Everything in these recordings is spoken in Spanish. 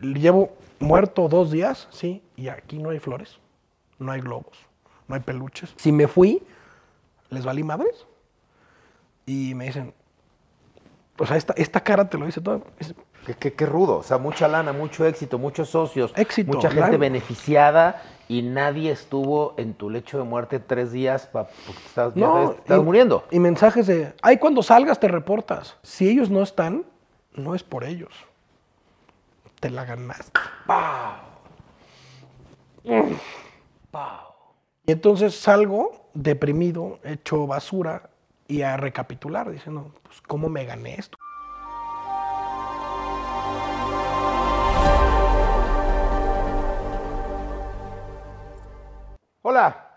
llevo muerto dos días, sí, y aquí no hay flores, no hay globos, no hay peluches. Si me fui, les valí madres. Y me dicen, o sea, esta, esta cara te lo dice todo. Qué, qué- qué rudo, o sea, mucha lana, mucho éxito, muchos socios, Éxito, mucha gente beneficiada y nadie estuvo en tu lecho de muerte tres días porque No, estabas y- muriendo. Y mensajes de, ay, cuando salgas te reportas. Si ellos no están, no es por ellos. Te la ganaste. Y entonces salgo deprimido, hecho basura y a recapitular, diciendo, pues, ¿cómo me gané esto? Hola,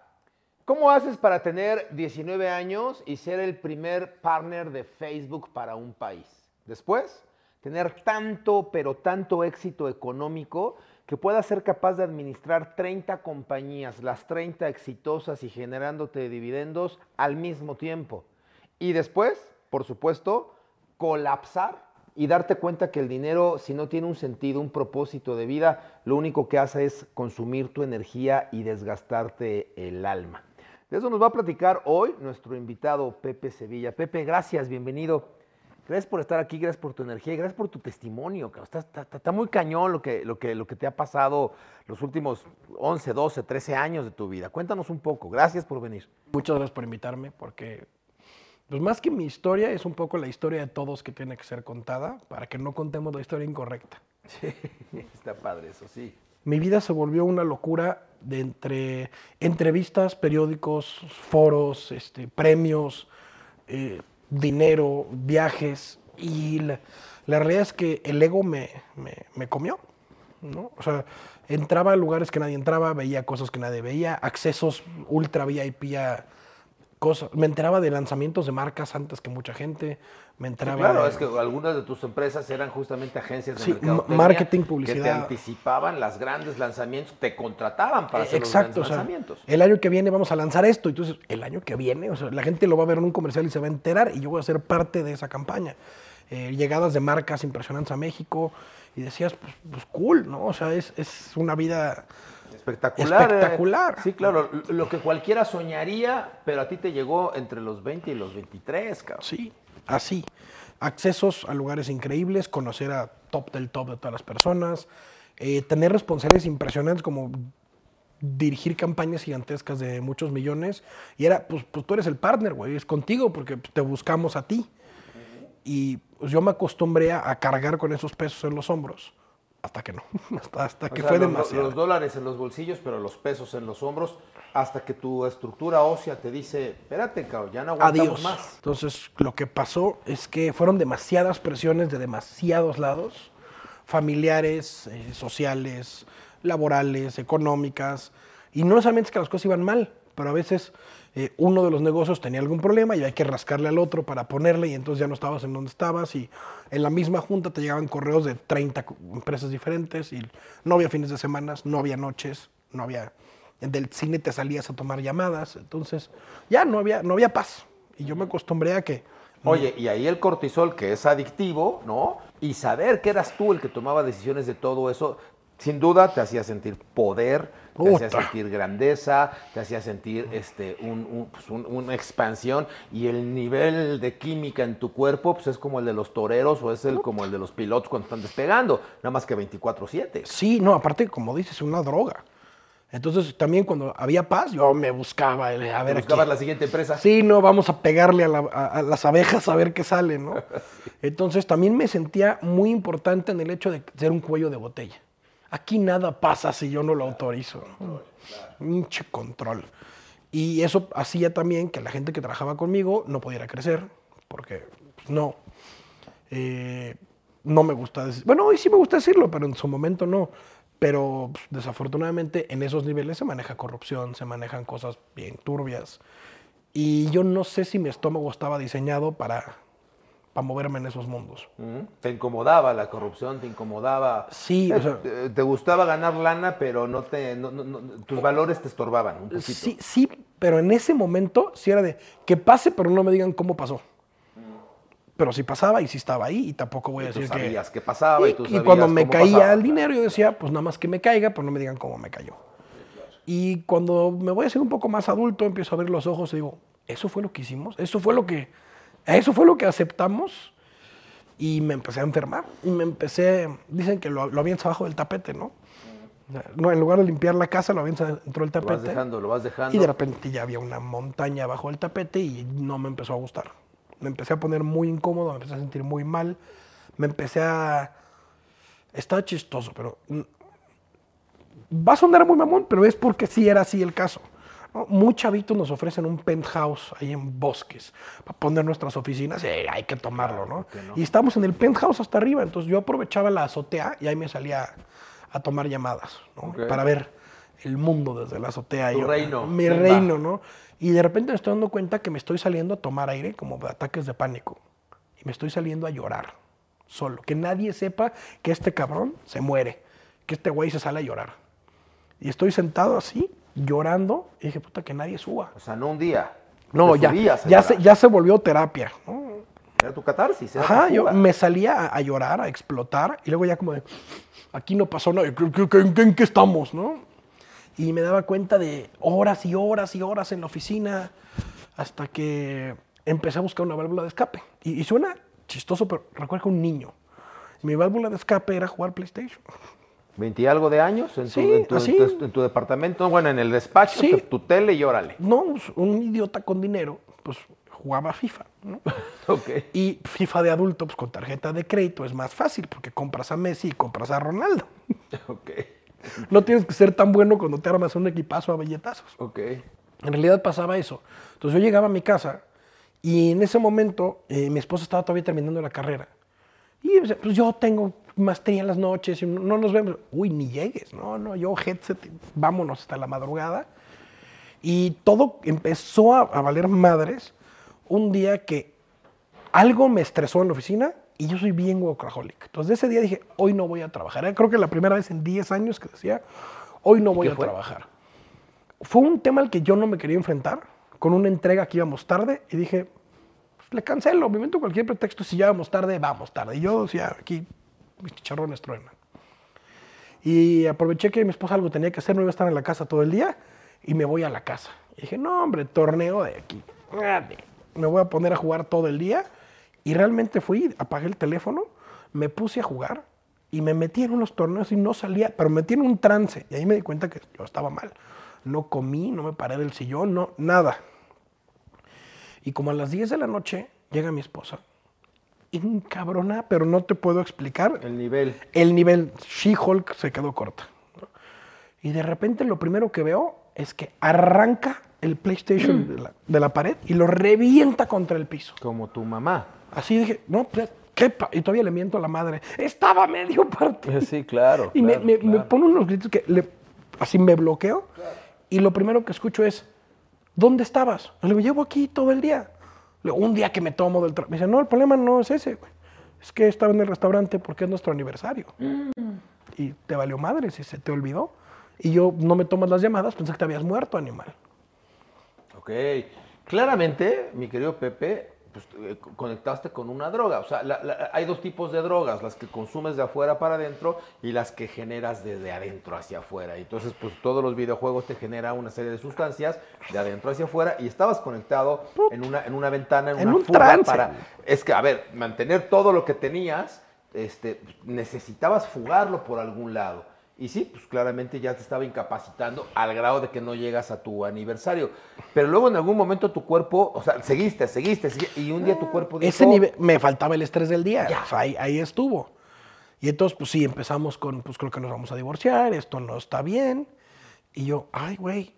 ¿cómo haces para tener 19 años y ser el primer partner de Facebook para un país? Después, tener tanto, pero tanto éxito económico que puedas ser capaz de administrar 30 compañías, las 30 exitosas y generándote dividendos al mismo tiempo. Y después, por supuesto, colapsar y darte cuenta que el dinero, si no tiene un sentido, un propósito de vida, lo único que hace es consumir tu energía y desgastarte el alma. De eso nos va a platicar hoy nuestro invitado Pepe Sevilla. Pepe, gracias, bienvenido. Gracias por estar aquí, gracias por tu energía y gracias por tu testimonio. Está, está- está- está muy cañón lo que, lo, que, lo que te ha pasado los últimos 11, 12, 13 años de tu vida. Cuéntanos un poco. Gracias por venir. Muchas gracias por invitarme, porque pues más que mi historia, es un poco la historia de todos que tiene que ser contada para que no contemos la historia incorrecta. Sí, está padre eso, sí. Mi vida se volvió una locura de entre entrevistas, periódicos, foros, este, premios, eh, dinero, viajes. Y la, la realidad es que el ego me, me- me comió. ¿no? O sea, entraba a lugares que nadie entraba, veía cosas que nadie veía, accesos ultra VIP a cosas. Me enteraba de lanzamientos de marcas antes que mucha gente. Me enteraba claro, de- es que algunas de tus empresas eran justamente agencias de Sí, marketing, que te publicidad. anticipaban las grandes lanzamientos, te contrataban para hacer Exacto, o los sea, grandes lanzamientos. el año que viene vamos a lanzar esto. Entonces, el año que viene, o sea, la gente lo va a ver en un comercial y se va a enterar y yo voy a ser parte de esa campaña. Eh, llegadas de marcas impresionantes a México y decías, pues, pues, cool, ¿no? O sea, es, es una vida... Espectacular. eh. Espectacular. Sí, claro, lo- que cualquiera soñaría, pero a ti te llegó entre los 20 y los 23, cabrón. Sí, así. Accesos a lugares increíbles, conocer a top del top de todas las personas, eh, tener responsabilidades impresionantes como dirigir campañas gigantescas de muchos millones. Y era, pues, pues tú eres el partner, güey, es contigo porque pues, te buscamos a ti. Y pues, yo me acostumbré a, a cargar con esos pesos en los hombros. Hasta que no, hasta, que sea, fue los, demasiado. los dólares en los bolsillos, pero los pesos en los hombros, hasta que tu estructura ósea te dice, espérate, cabrón, ya no aguantamos Adiós. más. Entonces, lo que pasó es que fueron demasiadas presiones de demasiados lados, familiares, eh, sociales, laborales, económicas, y no necesariamente es que las cosas iban mal, pero a veces eh, uno de los negocios tenía algún problema y hay que rascarle al otro para ponerle y entonces ya no estabas en donde estabas y en la misma junta te llegaban correos de 30 co- empresas diferentes y no había fines de semana, no había noches, no había del cine te salías a tomar llamadas, entonces ya no había no había paz y yo me acostumbré a que Oye, y ahí el cortisol, que es adictivo, ¿no? Y saber que eras tú el que tomaba decisiones de todo eso, sin duda te hacía sentir poder, te hacía sentir grandeza, te hacía sentir este, un- un- pues, un- una expansión y el nivel de química en tu cuerpo pues es como el de los toreros o es el, como el de los pilotos cuando están despegando, nada más que 24/7. Sí, no, aparte, como dices, una droga. Entonces, también cuando había paz, yo me buscaba, eh, a ver. Buscabas la siguiente empresa. Sí, no, vamos a pegarle a, la- a- a las abejas a ver qué sale, ¿no? Entonces, también me sentía muy importante en el hecho de ser un cuello de botella. Aquí nada pasa si yo no lo autorizo. ¿no? Pinche control. Y eso hacía también que la gente que trabajaba conmigo no pudiera crecer, porque pues, no. Eh, no me gusta decir. Bueno, hoy sí me gusta decirlo, pero en su momento no. Pero pues, desafortunadamente en esos niveles se maneja corrupción, se manejan cosas bien turbias. Y yo no sé si mi estómago estaba diseñado para, para moverme en esos mundos. Te incomodaba la corrupción, te incomodaba. Sí, Eh, o sea- te- te gustaba ganar lana, pero no te, no- no- no- tus valores te estorbaban un poquito. Sí, sí, pero en ese momento sí era de que pase, pero no me digan cómo pasó. pero sí pasaba y sí estaba ahí y tampoco voy a Tú decir que... sabías qué pasaba y, Y, tú y sabías cuando me cómo caía pasaba. el dinero, yo decía, pues nada más que me caiga, pues no me digan cómo me cayó. Y cuando me voy a ser un poco más adulto, empiezo a abrir los ojos y digo, eso fue lo que hicimos, eso fue lo que, eso fue lo que aceptamos. Y me empecé a enfermar. Y me empecé, dicen que lo, lo avientas abajo del tapete, ¿no? No, en lugar de limpiar la casa, lo avientas dentro del Lo vas tapete. dejando, lo vas dejando. Y de repente ya había una montaña abajo del tapete y no me empezó a gustar. Me empecé a poner muy incómodo, me empecé a sentir muy mal, me empecé a... Estaba chistoso, pero... Va a sonar muy mamón, pero es porque sí era así el caso. ¿No? Muy chavitos nos ofrecen un penthouse ahí en Bosques para poner nuestras oficinas hay que tomarlo, ¿no? Y estamos en el penthouse hasta arriba, entonces yo aprovechaba la azotea y ahí me salía a tomar llamadas. Para ver el mundo desde la azotea. Tu yo- reino, Mi Simba. reino, ¿no? Y de repente me estoy dando cuenta que me estoy saliendo a tomar aire como de ataques de pánico. Y me estoy saliendo a llorar solo. Que nadie sepa que este cabrón se muere. Que este güey se sale a llorar. Y estoy sentado así, llorando. Y dije, puta, que nadie suba. O sea, no un día. No, ya, ya, se, ya se volvió terapia. ¿no? Era tu catarsis. Era Ajá, tu yo me salía a, a llorar, a explotar, y luego ya como de, aquí no pasó nada, ¿qué- qué- qué- ¿en qué, en qué estamos, no? Y me daba cuenta de horas y horas y horas en la oficina, hasta que empecé a buscar una válvula de escape. Y, y suena chistoso, pero recuerdo que un niño. Mi válvula de escape era jugar PlayStation. 20 y algo de años en tu, Sí, en tu- en así. tu- en tu departamento, bueno, en el despacho, Sí. tu, tele y órale. No, pues, un idiota con dinero, pues jugaba FIFA, ¿no? Ok. Y FIFA de adulto, pues con tarjeta de crédito es más fácil, porque compras a Messi y compras a Ronaldo. Ok. No tienes que ser tan bueno cuando te armas un equipazo a billetazos. Ok. En realidad pasaba eso. Entonces yo llegaba a mi casa y en ese momento eh, mi esposa estaba todavía terminando la carrera. Y pues yo tengo maestría en las noches y no, no nos vemos. Uy, ni llegues. No, no, yo headset, vámonos hasta la madrugada. Y todo empezó a, a valer madres un día que algo me estresó en la oficina y yo soy bien workaholic. Entonces ese día dije, hoy no voy a trabajar. Era creo que la primera vez en 10 años que decía, hoy no voy a fue? trabajar. Fue un tema al que yo no me quería enfrentar, con una entrega que íbamos tarde y dije, pues, le cancelo, me invento cualquier pretexto, si ya vamos tarde, vamos tarde. Y yo decía, aquí mis chicharrones truenan. Y aproveché que mi esposa algo tenía que hacer, no iba a estar en la casa todo el día, y me voy a la casa. Y dije, no, hombre, torneo de aquí. Me voy a poner a jugar todo el día. Y realmente fui, apagué el teléfono, me puse a jugar y me metí en unos torneos y no salía, pero me metí en un trance. Y ahí me di cuenta que yo estaba mal. No comí, no me paré del sillón, no, nada. Y como a las 10 de la noche llega mi esposa, encabrona, pero no te puedo explicar El nivel. el nivel She-Hulk se quedó corta. ¿no? Y de repente lo primero que veo es que arranca el PlayStation de, la, de la pared y lo revienta contra el piso. Como tu mamá. Así dije, no, pues, ¿qué? pa-?" Y todavía le miento a la madre. Estaba medio partido. Sí, claro. Y me, claro, me- me claro. pone unos gritos que le- así me bloqueo. Y lo primero que escucho es, ¿dónde estabas? Le digo, llevo aquí todo el día. Le digo, un día que me tomo del trabajo. Me dice, no, el problema no es ese, güey. Es que estaba en el restaurante porque es nuestro aniversario. Y te valió madre si se te olvidó. Y yo no me tomas las llamadas, pensé que te habías muerto, animal. Ok. Claramente, mi querido Pepe, pues, eh, co- conectaste con una droga. O sea, la- la- hay dos tipos de drogas, las que consumes de afuera para adentro y las que generas desde adentro hacia afuera. Y Entonces, pues todos los videojuegos te generan una serie de sustancias de adentro hacia afuera y estabas conectado en una, en una ventana, en, En una un fuga trance. para... Es que, a ver, mantener todo lo que tenías, este, necesitabas fugarlo por algún lado. Y sí, pues claramente ya te estaba incapacitando al grado de que no llegas a tu aniversario. Pero luego en algún momento tu cuerpo, o sea, seguiste, seguiste, seguiste, y un día tu cuerpo dijo... Ese nivel, me faltaba el estrés del día. Ya. O sea, ahí, ahí estuvo. Y entonces, pues sí, empezamos con, pues creo que nos vamos a divorciar, esto no está bien. Y yo, ay, güey,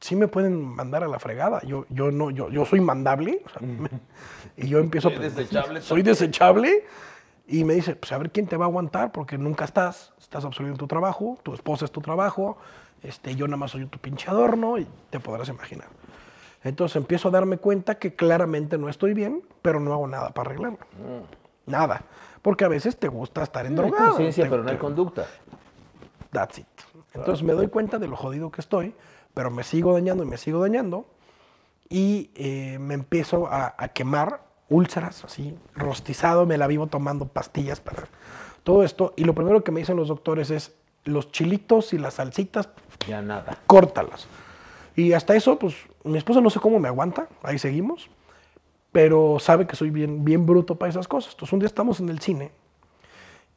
sí me pueden mandar a la fregada. Yo, yo no, yo, yo soy mandable. o sea, me- y yo empiezo Soy desechable Soy desechable. Y me dice, pues a ver quién te va a aguantar, porque nunca estás, estás absorbiendo tu trabajo, tu esposa es tu trabajo, este, yo nada más soy tu pinche adorno, y te podrás imaginar. Entonces empiezo a darme cuenta que claramente no estoy bien, pero no hago nada para arreglarlo. Nada. Porque a veces te gusta estar en No hay drogado. conciencia, te- pero no hay conducta. That's it. Entonces me doy cuenta de lo jodido que estoy, pero me sigo dañando y me sigo dañando. Y eh, me empiezo a, a quemar úlceras, así, rostizado, me la vivo tomando pastillas para todo esto. Y lo primero que me dicen los doctores es, los chilitos y las salsitas, Ya nada. córtalas. Y hasta eso, pues, mi esposa no sé cómo me aguanta, ahí seguimos, pero sabe que soy bien, bien bruto para esas cosas. Entonces, un día estamos en el cine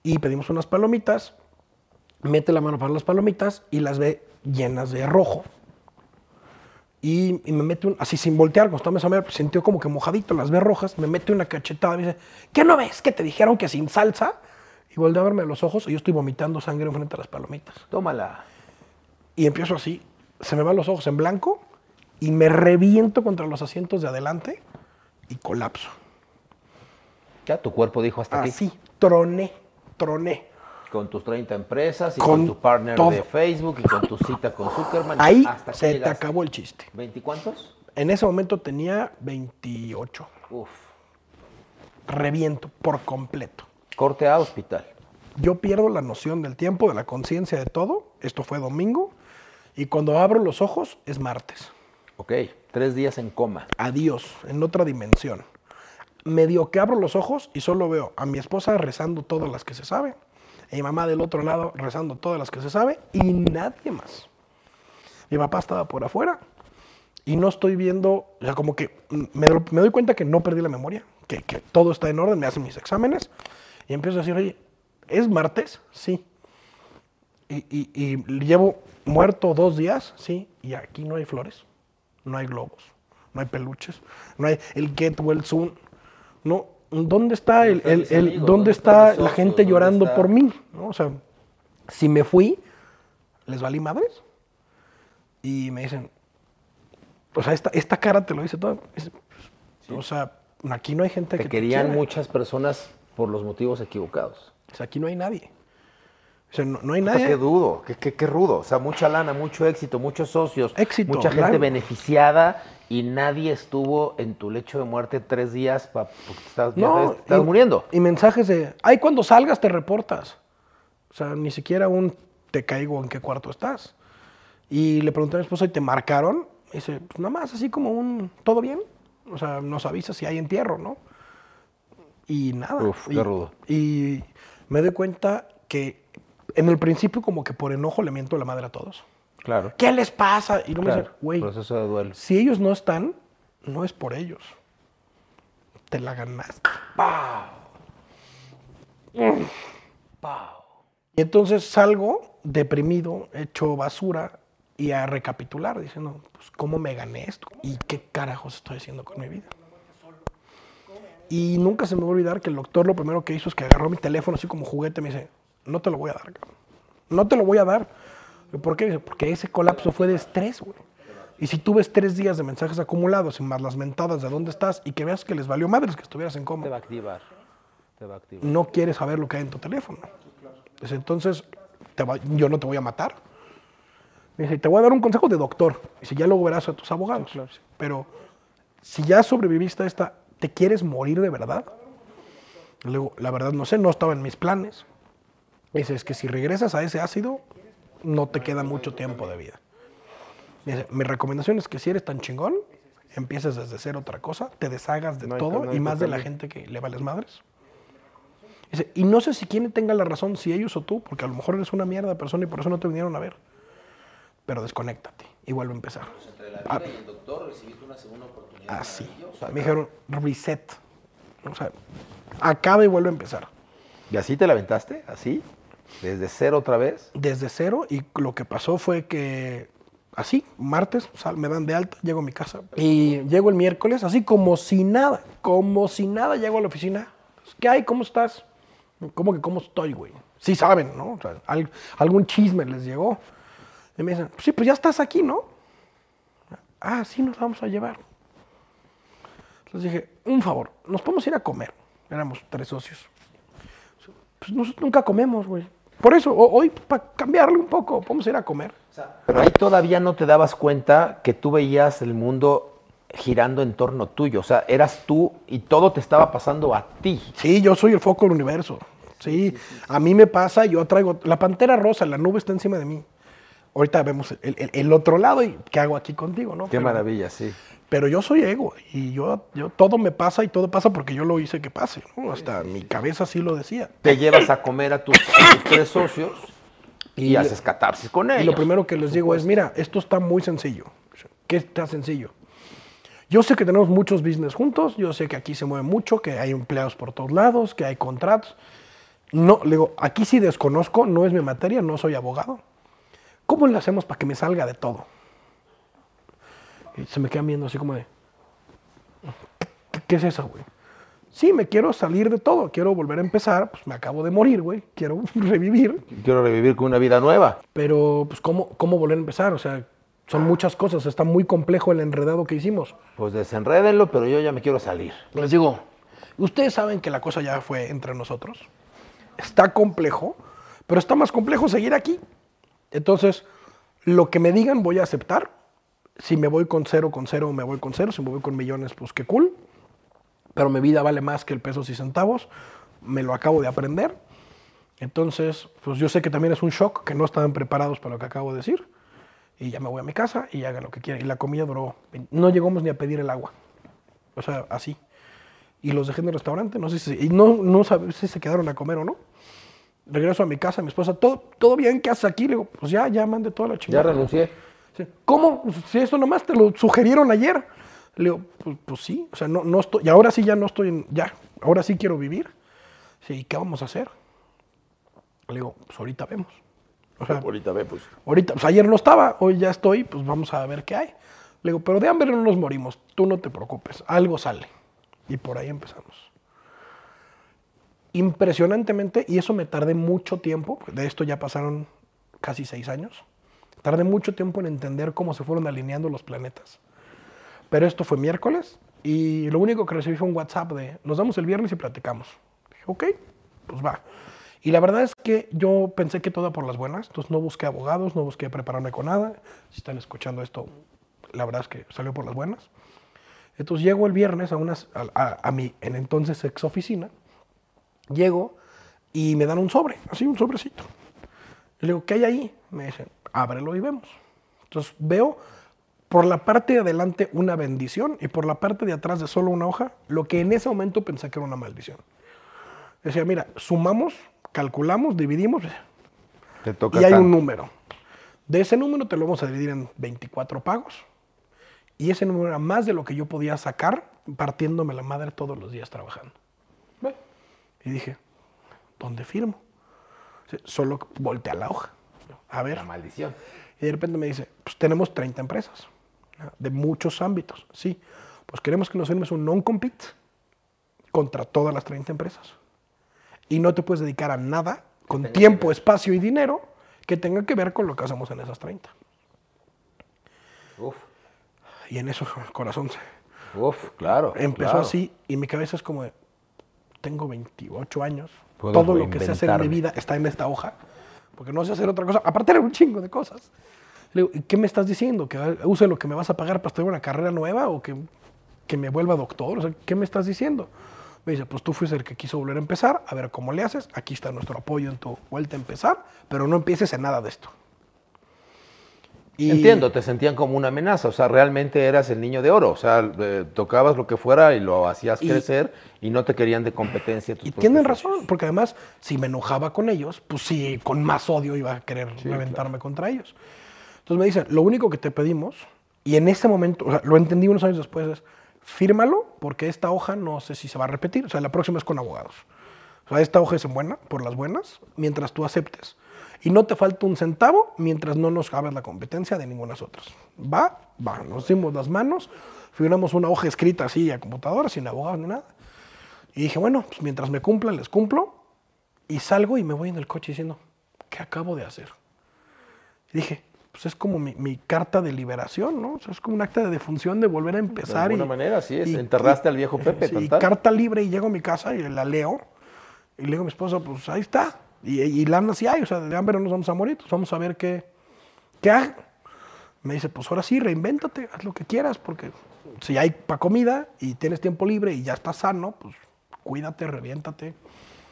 y pedimos unas palomitas, mete la mano para las palomitas y las ve llenas de rojo. Y, y me mete un, así sin voltear, cuando estaba mesa pues, sintió como que mojadito, las ve rojas, me mete una cachetada, me dice, ¿qué no ves? Que te dijeron que sin salsa. Y volteé a verme a los ojos y yo estoy vomitando sangre enfrente de las palomitas. Tómala. Y empiezo así, se me van los ojos en blanco y me reviento contra los asientos de adelante y colapso. Ya tu cuerpo dijo hasta aquí. Así, troné, troné. Con tus 30 empresas y Con con, tu partner todo. de Facebook y con tu cita con Zuckerman. Ahí hasta se te acabó el chiste. ¿20 cuántos? En ese momento tenía 28. Uf. Reviento por completo. Corte a hospital. Yo pierdo la noción del tiempo, de la conciencia de todo. Esto fue domingo. Y cuando abro los ojos es martes. Ok. Tres días en coma. Adiós, en otra dimensión. Medio que abro los ojos y solo veo a mi esposa rezando todas las que se sabe, a mi mamá del otro lado rezando todas las que se sabe y nadie más. Mi papá estaba por afuera y no estoy viendo, o sea, como que me, me doy cuenta que no perdí la memoria, que, que todo está en orden, me hacen mis exámenes y empiezo a decir, oye, ¿es martes? Sí. Y, y- y llevo muerto dos días, sí, y aquí no hay flores, no hay globos, no hay peluches, no hay el get well soon. No, ¿dónde está el, el- dónde ¿Dónde está la gente ¿Dónde llorando por mí? ¿no? O sea, si me fui, les valí madres. Y me dicen, o sea, esta, esta cara te lo dice todo. Es- O sea, aquí no hay gente Te que querían muchas personas por los motivos equivocados. O sea, aquí no hay nadie. O sea, no, no hay nadie. Qué dudo, qué, qué- qué rudo. O sea, mucha lana, mucho éxito, muchos socios, Éxito, mucha gente claro. beneficiada y nadie estuvo en tu lecho de muerte tres días pa- porque te estás, ya No, te- te estás y- muriendo. Y mensajes de, ay, cuando salgas te reportas. O sea, ni siquiera un te caigo en qué cuarto estás. Y le pregunté a mi esposa, ¿y te marcaron? Y dice, pues nada más, así como un, ¿todo bien? O sea, nos avisa si hay entierro, ¿no? Y nada. Uf, qué y, rudo. Y me doy cuenta que en el principio como que por enojo le miento la madre a todos. Claro. ¿Qué les pasa? Y no me dicen, güey, Proceso de duelo. si ellos no están, no es por ellos. Te la ganaste. Y entonces salgo deprimido, hecho basura y a recapitular, diciendo, pues, ¿cómo me gané esto? ¿Y qué carajos estoy haciendo con mi vida? Y nunca se me va a olvidar que el doctor lo primero que hizo es que agarró mi teléfono así como juguete y me dice, no te lo voy a dar, cabrón. No te lo voy a dar. ¿Por qué? Dice, Porque ese colapso fue de estrés, güey. Y si tú ves tres días de mensajes acumulados y más las mentadas de dónde estás y que veas que les valió madres que estuvieras en coma, Te va a activar. Te va a activar. no quieres saber lo que hay en tu teléfono. Dice, entonces, te va- yo no te voy a matar. Me dice, te voy a dar un consejo de doctor. Y si ya luego verás a tus abogados. Pero si ya sobreviviste a esta, ¿te quieres morir de verdad? Le digo, la verdad no sé, no estaba en mis planes. Me dice, es que si regresas a ese ácido, no te queda mucho tiempo de vida. Me dice, mi recomendación es que si eres tan chingón, empieces desde cero otra cosa, te deshagas de No todo no y más de la gente que le vales madres. Dice, y no sé si quién tenga la razón, si ellos o tú, porque a lo mejor eres una mierda persona y por eso no te vinieron a ver. Pero desconéctate y vuelve a empezar. Ah, y el doctor recibiste una segunda oportunidad. Así. Me dijeron, reset. O sea, acaba y vuelve a empezar. ¿Y así te la aventaste? ¿Así? ¿Desde cero otra vez? Desde cero y lo que pasó fue que así, martes, sal- me dan de alta, llego a mi casa y llego el miércoles, así como si nada, como si nada, llego a la oficina. ¿Qué hay? ¿Cómo estás? ¿Cómo que cómo estoy, güey? Sí saben, ¿no? O sea, al- algún chisme les llegó. Y me dicen, sí, pues ya estás aquí, ¿no? Ah, sí, nos vamos a llevar. Les dije, un favor, nos podemos ir a comer. Éramos tres socios. Pues nosotros nunca comemos, güey. Por eso, ho- hoy, para cambiarle un poco, podemos ir a comer. Pero ahí todavía no te dabas cuenta que tú veías el mundo girando en torno tuyo. O sea, eras tú y todo te estaba pasando a ti. Sí, yo soy el foco del universo. Sí, a mí me pasa, yo traigo. La pantera rosa, la nube está encima de mí. Ahorita vemos el, el- el otro lado y qué hago aquí contigo, ¿no? Qué Pero- maravilla, sí. Pero yo soy ego y yo, yo todo me pasa y todo pasa porque yo lo hice que pase, ¿no? Hasta mi cabeza sí lo decía. Te llevas a comer a tus, a tus tres socios y, Y- haces catarsis con ellos. Y lo primero que les digo es, mira, esto está muy sencillo. ¿Qué está sencillo? Yo sé que tenemos muchos business juntos, yo sé que aquí se mueve mucho, que hay empleados por todos lados, que hay contratos. No, le digo, aquí sí desconozco, no es mi materia, no soy abogado. ¿Cómo le hacemos para que me salga de todo? Y se me quedan viendo así como de, ¿qué, qué es eso, güey? Sí, me quiero salir de todo, quiero volver a empezar, pues me acabo de morir, güey, quiero revivir. Quiero revivir con una vida nueva. Pero, pues, ¿cómo, ¿cómo volver a empezar? O sea, son muchas cosas. Está muy complejo el enredado que hicimos. Pues desenrédenlo, pero yo ya me quiero salir. Les digo, ustedes saben que la cosa ya fue entre nosotros. Está complejo, pero está más complejo seguir aquí. Entonces, lo que me digan voy a aceptar. Si me voy con cero, con cero, me voy con cero. Si me voy con millones, pues qué cool. Pero mi vida vale más que el pesos y centavos. Me lo acabo de aprender. Entonces, pues yo sé que también es un shock, que no estaban preparados para lo que acabo de decir. Y ya me voy a mi casa y hagan lo que quieran. Y la comida duró, no llegamos ni a pedir el agua. O sea, así. Y los dejé en el restaurante, no sé si, y no, no sé si se quedaron a comer o no. Regreso a mi casa, mi esposa, ¿todo, todo bien? ¿Qué haces aquí? Le digo, pues ya, ya mandé toda la Ya chingada. renuncié. Sí. ¿Cómo? Pues, Si eso nomás te lo sugirieron ayer. Le digo, pues, pues sí, o sea, no, no estoy, y ahora sí ya no estoy, en, ya, ahora sí quiero vivir. Sí, ¿y qué vamos a hacer? Le digo, pues ahorita vemos. O sea, Ahorita ve, pues. ahorita, pues ayer no estaba, hoy ya estoy, pues vamos a ver qué hay. Le digo, pero de hambre no nos morimos, tú no te preocupes, algo sale. Y por ahí empezamos. Impresionantemente, y eso me tardé mucho tiempo, de esto ya pasaron casi seis años, tardé mucho tiempo en entender cómo se fueron alineando los planetas. Pero esto fue miércoles y lo único que recibí fue un WhatsApp de, nos damos el viernes y platicamos. Dije, ok, pues va. Y la verdad es que yo pensé que todo por las buenas, entonces no busqué abogados, no busqué prepararme con nada. Si están escuchando esto, la verdad es que salió por las buenas. Entonces llego el viernes a, unas, a, a- a mi en entonces ex oficina, llego y me dan un sobre, así un sobrecito. Y le digo, ¿qué hay ahí? Me dicen, ábrelo y vemos. Entonces veo por la parte de adelante una bendición y por la parte de atrás de solo una hoja, lo que en ese momento pensé que era una maldición. Decía, mira, sumamos, calculamos, dividimos Te toca y hay tanto. un número. De ese número te lo vamos a dividir en 24 pagos. Y ese número era más de lo que yo podía sacar partiéndome la madre todos los días trabajando. Y dije, ¿dónde firmo? Solo volteé a la hoja. A ver. La maldición. Y de repente me dice, pues tenemos 30 empresas, de muchos ámbitos. Sí, pues queremos que nos firmes un non-compete contra todas las 30 empresas. Y no te puedes dedicar a nada con tiempo, espacio y dinero que tenga que ver con lo que hacemos en esas 30. Uf, Y en eso el corazón se uf, claro. empezó claro. así y mi cabeza es como de, tengo 28 años, Puedo todo lo que sé hacer en mi vida está en esta hoja, porque no sé hacer otra cosa, aparte era un chingo de cosas. Le digo, "¿Y ¿qué me estás diciendo? ¿Que use lo que me vas a pagar para estudiar una carrera nueva o que, que me vuelva doctor? O sea, ¿qué me estás diciendo? Me dice, pues tú fuiste el que quiso volver a empezar, a ver cómo le haces, aquí está nuestro apoyo en tu vuelta a empezar, pero no empieces en nada de esto. Y- Entiendo, te sentían como una amenaza, o sea, realmente eras el niño de oro, o sea, eh, tocabas lo que fuera y lo hacías Y- crecer y no te querían de competencia. tus Y tienen razón, porque además, si me enojaba con ellos, pues sí, con más odio iba a querer reventarme contra ellos. Entonces me dicen, lo único que te pedimos, y en ese momento, o sea, lo entendí unos años después, es fírmalo, porque esta hoja no sé si se va a repetir, o sea, la próxima es con abogados. O sea, esta hoja es en buena, por las buenas, mientras tú aceptes. Y no te falta un centavo mientras no nos hagas la competencia de ninguna otras. Va, va, nos dimos las manos, firmamos una hoja escrita así a computadora, sin abogados ni nada. Y dije, bueno, pues mientras me cumplan, les cumplo. Y salgo y me voy en el coche diciendo, ¿qué acabo de hacer? Y dije, pues es como mi, mi carta de liberación, ¿no? O sea, es como un acta de defunción de volver a empezar. alguna y- manera, así es, y- enterraste y- al viejo Pepe, sí, y carta libre y llego a mi casa y la leo. Y le digo a mi esposa, pues ahí está. Y, y lana sí hay, o sea, de hambre no nos vamos a morir, pues vamos a ver qué, qué hago. Me dice, pues ahora sí, reinvéntate, haz lo que quieras, porque si hay para comida y tienes tiempo libre y ya estás sano, pues cuídate, reviéntate.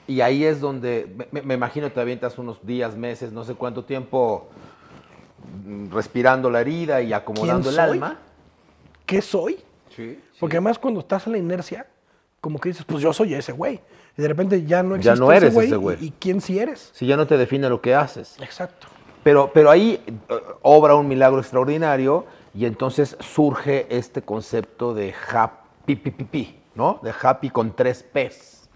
Y ahí es donde, me, me imagino te avientas unos días, meses, no sé cuánto tiempo mm, respirando la herida y acomodando el alma. ¿Qué soy? Sí. Porque además cuando estás en la inercia, como que dices, pues yo soy ese güey. Y de repente ya no Ya existe no eres ese güey. ¿Y, y quién sí eres? Si ya no te define lo que haces. Exacto. Pero, pero ahí eh, obra un milagro extraordinario y entonces surge este concepto de happy, pi, pi, pi, ¿no? De happy con tres P's.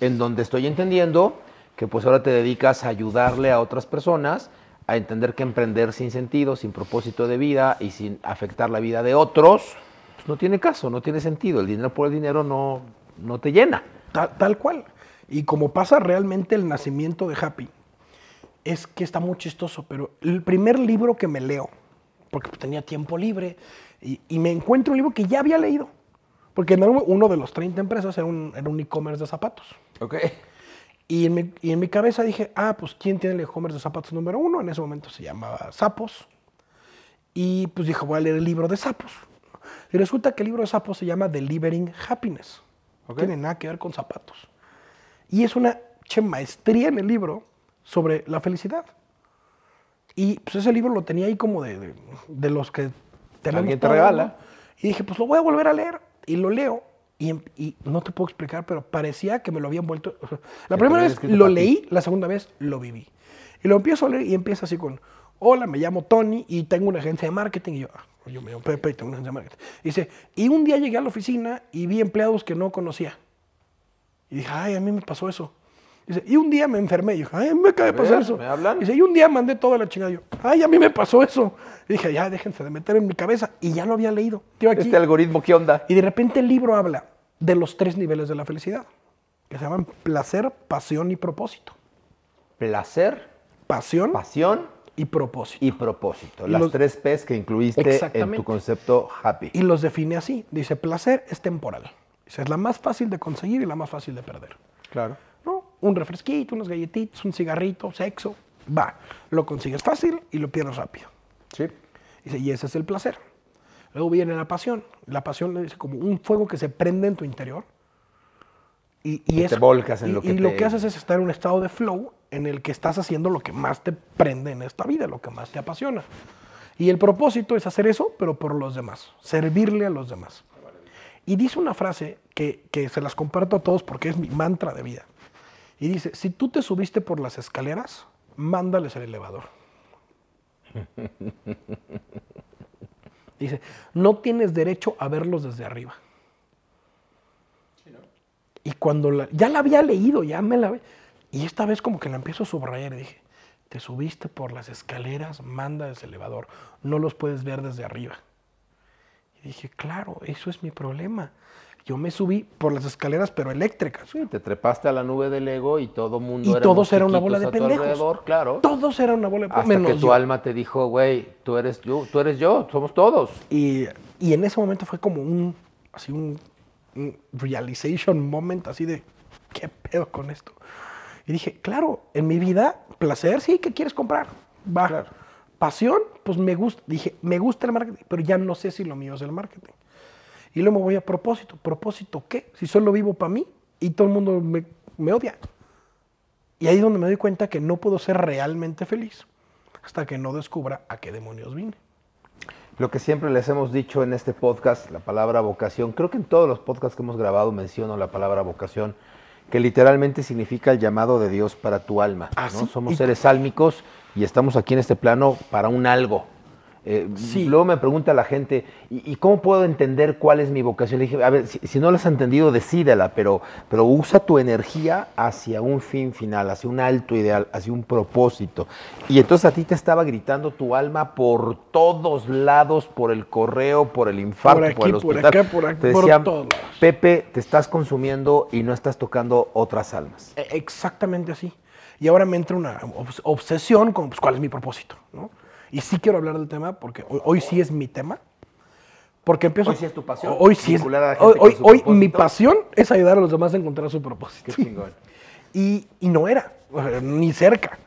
En donde estoy entendiendo que pues ahora te dedicas a ayudarle a otras personas a entender que emprender sin sentido, sin propósito de vida y sin afectar la vida de otros, pues no tiene caso, no tiene sentido. El dinero por el dinero no, no te llena. Tal, tal cual. Y como pasa realmente el nacimiento de Happy, es que está muy chistoso, pero el primer libro que me leo, porque tenía tiempo libre, y, y me encuentro un libro que ya había leído, porque en uno de los 30 empresas era un, era un e-commerce de zapatos. Ok. Y en, mi, y en mi cabeza dije, ah, pues ¿quién tiene el e-commerce de zapatos número uno? En ese momento se llamaba Sapos. Y pues dije, voy a leer el libro de Sapos. Y resulta que el libro de Sapos se llama Delivering Happiness. No Ok. tiene nada que ver con zapatos. Y es una che, maestría en el libro sobre la felicidad. Y pues ese libro lo tenía ahí como de, de- de los que tenemos. Alguien te todos, regala. ¿no? Y dije, pues lo voy a volver a leer. Y lo leo. Y, em- y no te puedo explicar, pero parecía que me lo habían vuelto. o sea, la primera vez lo leí, la segunda vez lo viví. Y lo empiezo a leer y empieza así con: Hola, me llamo Tony y tengo una agencia de marketing. Y yo, "Ah, yo me llamo Pepe y tengo una agencia de marketing. Y dice: Y un día llegué a la oficina y vi empleados que no conocía. Y dije, ay, a mí me pasó eso. Dice, y un día me enfermé. Y dije, ay, a mí me acaba de ver, pasar eso. ¿me hablan? Dice, y un día mandé toda la chingada. Yo, ay, a mí me pasó eso. Y dije, ya, déjense de meter en mi cabeza. Y ya lo había leído. Yo aquí. Este algoritmo, ¿qué onda? Y de repente el libro habla de los tres niveles de la felicidad, que se llaman placer, pasión y propósito. Placer, Pasión pasión y propósito. y propósito. Y Las los- tres P's que incluiste en tu concepto happy. Y los define así. Dice, placer es temporal. Dice, es la más fácil de conseguir y la más fácil de perder. Claro. ¿no? Un refresquito, unas galletitas, un cigarrito, sexo, va. Lo consigues fácil y lo pierdes rápido. Sí. Dice, y ese es el placer. Luego viene la pasión. La pasión dice como un fuego que se prende en tu interior. Y, y te volcas en y- lo que y lo que haces es estar en un estado de flow en el que estás haciendo lo que más te prende en esta vida, lo que más te apasiona. Y el propósito es hacer eso, pero por los demás, servirle a los demás. Y dice una frase que, que se las comparto a todos porque es mi mantra de vida. Y dice, si tú te subiste por las escaleras, mándales el elevador. Dice, no tienes derecho a verlos desde arriba. Y cuando la- ya la había leído, ya me la... Y esta vez como que la empiezo a subrayar y dije, te subiste por las escaleras, manda ese elevador, no los puedes ver desde arriba. Y dije, claro, eso es mi problema. Yo me subí por las escaleras, pero eléctricas. Sí, te trepaste a la nube del ego y todo mundo Y éramos todos eran una bola de pendejos. claro. Todos eran una bola de Hasta menos que tu yo. alma te dijo, güey, tú eres yo, tú eres yo, somos todos. Y, y en ese momento fue como un, así un, un realization moment, así de, ¿qué pedo con esto? Y dije, claro, en mi vida, placer, sí, ¿qué quieres comprar? Va. Claro. Pasión, pues me gusta, dije, me gusta el marketing, pero ya no sé si lo mío es el marketing. Y luego me voy a propósito. ¿Propósito qué? Si solo vivo para mí y todo el mundo me, me odia. Y ahí es donde me doy cuenta que no puedo ser realmente feliz hasta que no descubra a qué demonios vine. Lo que siempre les hemos dicho en este podcast, la palabra vocación, creo que en todos los podcasts que hemos grabado menciono la palabra vocación, que literalmente significa el llamado de Dios para tu alma. Ah, ¿no? sí. Somos seres sálmicos y estamos aquí en este plano para un algo. Eh, Sí. Luego me pregunta la gente, ¿y, y cómo puedo entender cuál es mi vocación? Le dije, a ver, si, si no lo has entendido, decídela, pero, pero usa tu energía hacia un fin final, hacia un alto ideal, hacia un propósito. Y entonces a ti te estaba gritando tu alma por todos lados, por el correo, por el infarto, Por por, el aquí, por hospital. acá, por aquí, te por todos lados. Pepe, te estás consumiendo y no estás tocando otras almas. E- Exactamente así. Y ahora me entra una obs- obsesión con pues, cuál es mi propósito. ¿no? Y sí quiero hablar del tema porque hoy, hoy sí es mi tema. Porque empiezo. Hoy sí es tu pasión, Hoy sí es. Hoy, hoy- hoy mi pasión es ayudar a los demás a encontrar su propósito. Qué chingón. Y, y no era, ni cerca.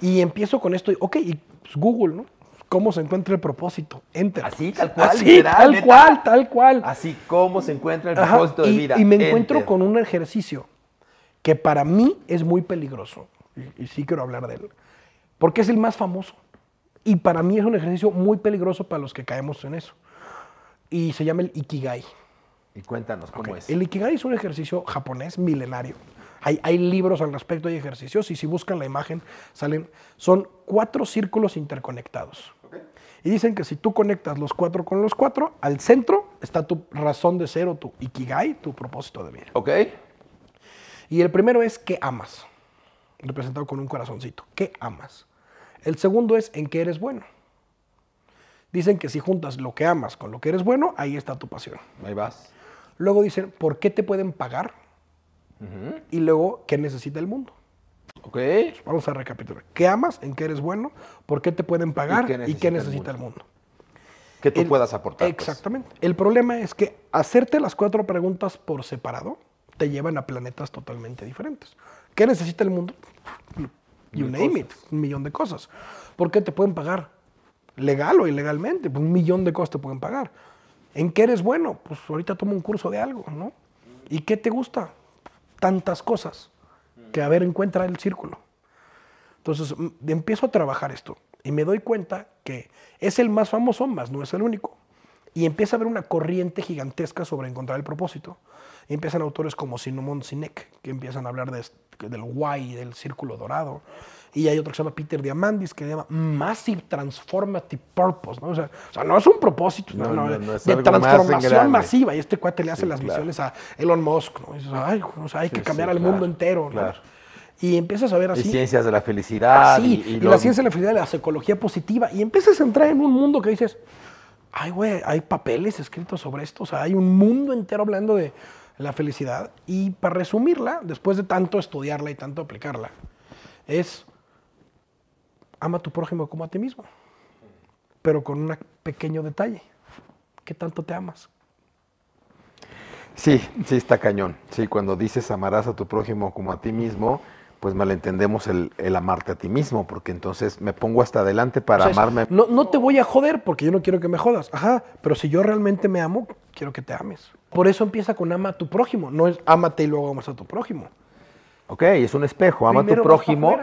Y empiezo con esto, y, ok, y pues, Google, ¿no? ¿Cómo se encuentra el propósito? Enter. Así, tal cual, Así, literal, tal neta. cual, tal cual. Así como se encuentra el Ajá, propósito de y, vida. y me encuentro Enter. con un ejercicio que para mí es muy peligroso, y sí quiero hablar de él, porque es el más famoso. Y para mí es un ejercicio muy peligroso para los que caemos en eso. Y se llama el Ikigai. Y cuéntanos cómo es. El Ikigai es un ejercicio japonés milenario. Hay, hay libros al respecto, hay ejercicios, y si buscan la imagen, salen. Son cuatro círculos interconectados. Y dicen que si tú conectas los cuatro con los cuatro, al centro está tu razón de ser o tu Ikigai, tu propósito de vida. ¿Ok? Y el primero es que amas, representado con un corazoncito. ¿Qué amas? El segundo es en qué eres bueno. Dicen que si juntas lo que amas con lo que eres bueno, ahí está tu pasión. Ahí vas. Luego dicen, ¿por qué te pueden pagar? Y luego, ¿qué necesita el mundo? ¿Ok? Vamos a recapitular. ¿Qué amas? ¿En qué eres bueno? ¿Por qué te pueden pagar? qué ¿Y qué necesita el mundo? mundo? Que tú El- puedas aportar. pues. Exactamente. El problema es que hacerte las cuatro preguntas por separado te llevan a planetas totalmente diferentes. ¿Qué necesita el mundo? You name it, un millón de cosas. ¿Por qué te pueden pagar? Legal o ilegalmente, pues un millón de cosas te pueden pagar. ¿En qué eres bueno? Pues ahorita tomo un curso de algo, ¿no? ¿Y qué te gusta? Tantas cosas que a ver encuentra el círculo. Entonces empiezo a trabajar esto y me doy cuenta que es el más famoso, más no es el único. Y empieza a haber una corriente gigantesca sobre encontrar el propósito. Y empiezan autores como Sinomon Sinek, que empiezan a hablar de, del why, del círculo dorado. Y hay otro que se llama Peter Diamandis, que se llama Massive Transformative Purpose. ¿no? O, sea, o sea, no es un propósito, no, No, es de transformación masiva. Y este cuate le hace Sí, las claro. misiones a Elon Musk. ¿no? Y dices, "Ay, o sea, hay que cambiar al claro, mundo entero. claro. Y empiezas a ver Y así. ciencias de la felicidad. Sí, y, la ciencia de la felicidad, la psicología positiva, y empiezas a entrar en un mundo que dices, ay, güey, hay papeles escritos sobre esto, o sea, hay un mundo entero hablando de la felicidad. Y para resumirla, después de tanto estudiarla y tanto aplicarla, es, ama a tu prójimo como a ti mismo, pero con un pequeño detalle, ¿qué tanto te amas? Sí, sí está cañón. Sí, cuando dices amarás a tu prójimo como a ti mismo, pues malentendemos el, el amarte a ti mismo, porque entonces me pongo hasta adelante para O sea, es, amarme. No, no te voy a joder porque yo no quiero que me jodas. Ajá, pero si yo realmente me amo, quiero que te ames. Por eso empieza con ama a tu prójimo. No es ámate y luego amas a tu prójimo. Ok, es un espejo. Ama a tu prójimo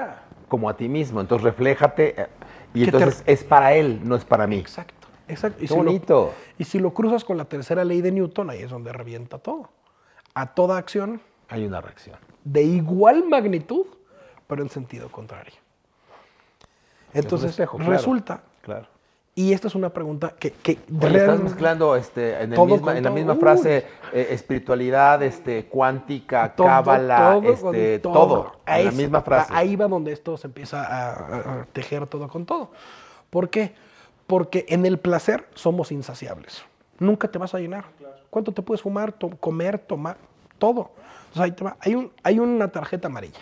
como a ti mismo. Entonces refléjate. eh, Y te- entonces es para él, no es para mí. Exacto, exacto. Y Qué si lo- bonito. y si lo cruzas con la tercera ley de Newton, ahí es donde revienta todo. A toda acción Hay una reacción. De igual magnitud, pero en sentido contrario. Entonces, espejo, claro. resulta, Claro. y esta es una pregunta que, que estás mezclando este, en, el Todo misma, en la todo. misma Uy. frase eh, espiritualidad, este, cuántica, todo, cábala, todo este, todo, en la misma frase. Ahí va donde esto se empieza a, a- a tejer todo con todo. ¿Por qué? Porque en el placer somos insaciables. Nunca te vas a llenar. ¿Cuánto te puedes fumar, to- comer, tomar? Todo. O sea, ahí te va. Hay, un- hay una tarjeta amarilla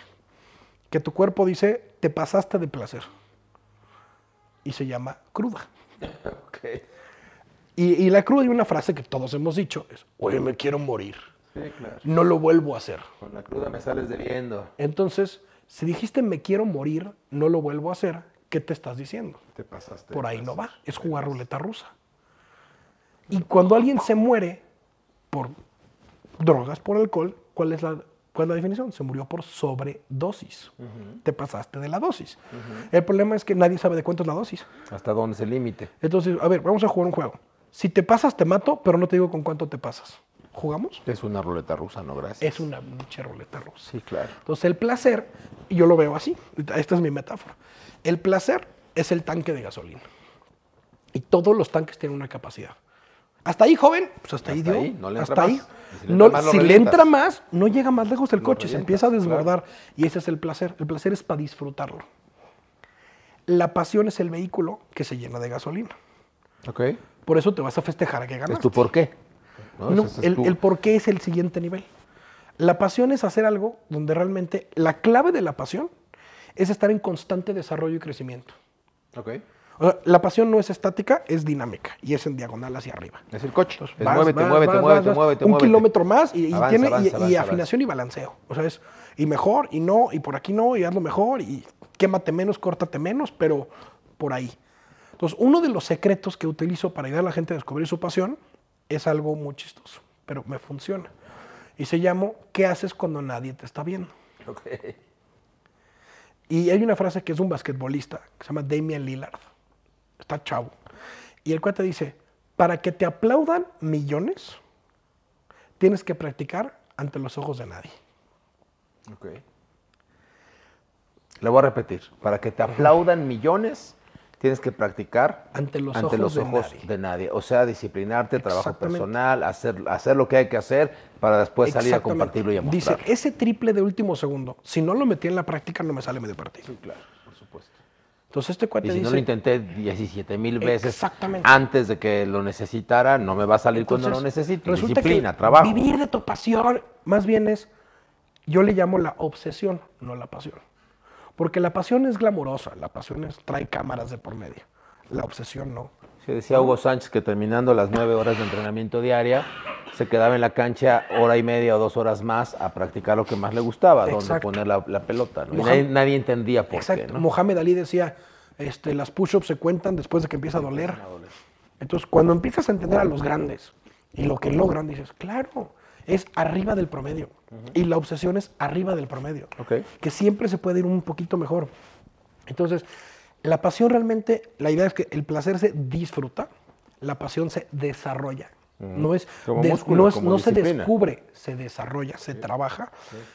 que tu cuerpo dice, te pasaste de placer. Y se llama cruda. Y, y la cruda hay una frase que todos hemos dicho, es, oye, me quiero morir. Sí, claro. No lo vuelvo a hacer. Con la cruda me sales debiendo. Entonces, si dijiste me quiero morir, no lo vuelvo a hacer, ¿qué te estás diciendo? Te pasaste. Por ahí no va, es jugar ruleta rusa. Y cuando alguien se muere por drogas, por alcohol, ¿cuál es la, cuál es la definición? Se murió por sobredosis. Te pasaste de la dosis. El problema es que nadie sabe de cuánto es la dosis. ¿Hasta dónde es el límite? Entonces, a ver, vamos a jugar un juego. Si te pasas, te mato, pero no te digo con cuánto te pasas. ¿Jugamos? Es una ruleta rusa, ¿no? Gracias. Es una pinche ruleta rusa. Sí, claro. Entonces el placer, yo lo veo así, esta es mi metáfora, el placer es el tanque de gasolina. Y todos los tanques tienen una capacidad. Hasta ahí, joven, pues hasta, ahí dio. ahí, no le entra hasta ahí. Si le No, entra más, lo si le entra más, no llega más lejos el Lo coche, se empieza a claro. desbordar. Y ese es el placer. El placer es para disfrutarlo. La pasión es el vehículo que se llena de gasolina. Ok. Por eso te vas a festejar a que ganas. ¿Es tu por qué? ¿No? No, Ese es el, tu- el por qué es el siguiente nivel. La pasión es hacer algo donde realmente la clave de la pasión es estar en constante desarrollo y crecimiento. Ok. O sea, la pasión no es estática, es dinámica y es en diagonal hacia arriba. Es el coche. Entonces, Es vas, muévete, vas, muévete, vas, muévete, muévete, Un muévete. kilómetro más y, y Avanza, tiene y- avanza, y, avanza, afinación y balanceo. O sea, es y mejor y no, y por aquí no, y hazlo mejor, y quémate menos, córtate menos, pero por ahí. Entonces, uno de los secretos que utilizo para ayudar a la gente a descubrir su pasión es algo muy chistoso, pero me funciona. Y se llama ¿Qué haces cuando nadie te está viendo? Ok. Y hay una frase que es un basquetbolista, que se llama Damian Lillard. Está chavo. Y el cuate dice, para que te aplaudan millones, tienes que practicar ante los ojos de nadie. Ok. Le voy a repetir. Para que te aplaudan millones, tienes que practicar Ante los ante ojos los de nadie. de nadie. O sea, disciplinarte, trabajo personal, hacer, hacer lo que hay que hacer para después salir a compartirlo y a Dice, mostrarlo. ese triple de último segundo, si no lo metí en la práctica, no me sale medio partido. claro, por supuesto. Entonces este cuate Y si dice, no lo intenté 17 mil veces Exactamente. antes de que lo necesitara, no me va a salir cuando lo resulta Disciplina, trabajo. Vivir de tu pasión, más bien es, yo le llamo la obsesión, no la pasión. Porque la pasión es glamurosa, la pasión es, trae cámaras de por medio. La obsesión no. Sí, decía Hugo Sánchez que terminando las nueve horas de entrenamiento diaria, se quedaba en la cancha hora y media o dos horas más a practicar lo que más le gustaba, donde poner la, la pelota. ¿no? Y nadie, nadie entendía por Exacto. qué. ¿no? Mohamed Ali decía, este, las push-ups se cuentan después de que empieza a doler. Entonces, cuando empiezas a entender a los grandes y lo que logran, dices, claro, es arriba del promedio. Y la obsesión es arriba del promedio. Que siempre se puede ir un poquito mejor. Entonces, la pasión realmente, la idea es que el placer se disfruta, la pasión se desarrolla. No es, músculo, no, es- como no se descubre, se desarrolla, se trabaja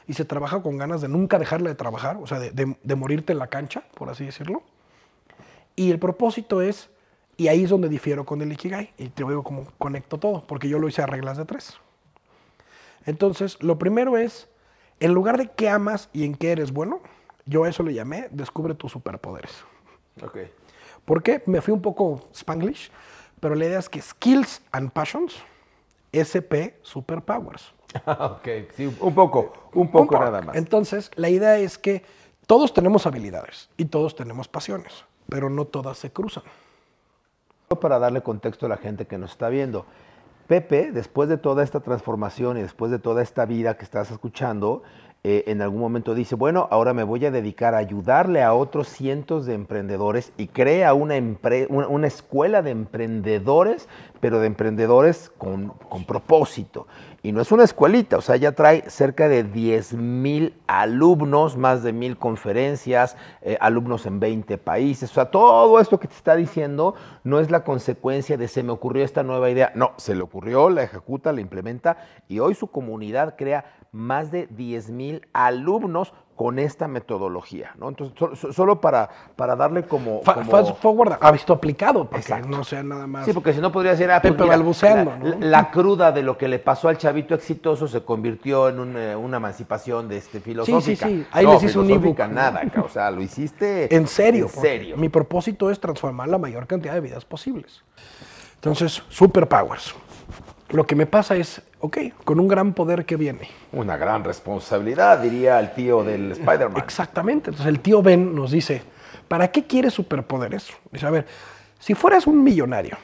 y se trabaja con ganas de nunca dejarla de trabajar, o sea, de, de- de morirte en la cancha, por así decirlo. Y el propósito es, y ahí es donde difiero con el Ikigai, y te digo cómo conecto todo, porque yo lo hice a reglas de tres. Entonces, lo primero es, en lugar de qué amas y en qué eres bueno, yo a eso le llamé, descubre tus superpoderes. Ok. ¿Por qué? Me fui un poco spanglish, pero la idea es que skills and passions, SP superpowers. ok, sí, un poco, un poco Un nada más. Entonces, la idea es que todos tenemos habilidades y todos tenemos pasiones, pero no todas se cruzan. Para darle contexto a la gente que nos está viendo, Pepe, después de toda esta transformación y después de toda esta vida que estás escuchando, eh, en algún momento dice, bueno, ahora me voy a dedicar a ayudarle a otros cientos de emprendedores y crea una, escuela de emprendedores, pero de emprendedores con, con propósito. Y no es una escuelita, o sea, ya trae cerca de 10 mil alumnos, más de mil conferencias, eh, alumnos en 20 países. O sea, todo esto que te está diciendo no es la consecuencia de se me ocurrió esta nueva idea. No, se le ocurrió, la ejecuta, la implementa y hoy su comunidad crea más de 10 mil alumnos con esta metodología, ¿no? Entonces, so- so- solo para, para darle como... Fa- como- Fast forward ha visto aplicado, para Exacto. que no sea nada más. Sí, porque si no podría ser ah, pues Pepe balbuceando, la, ¿no? la- la cruda de lo que le pasó al chavito exitoso se convirtió en eh, una emancipación de este filosófica. sí. Ahí no, les hice un ebook. nada, o sea, lo hiciste En serio. En serio. Mi propósito es transformar la mayor cantidad de vidas posibles. Entonces, superpowers. Lo que me pasa es, ok, con un gran poder que viene. Una gran responsabilidad, diría el tío del Spider-Man. Exactamente. Entonces, el tío Ben nos dice, ¿para qué quieres superpoderes? Dice, a ver, si fueras un millonario,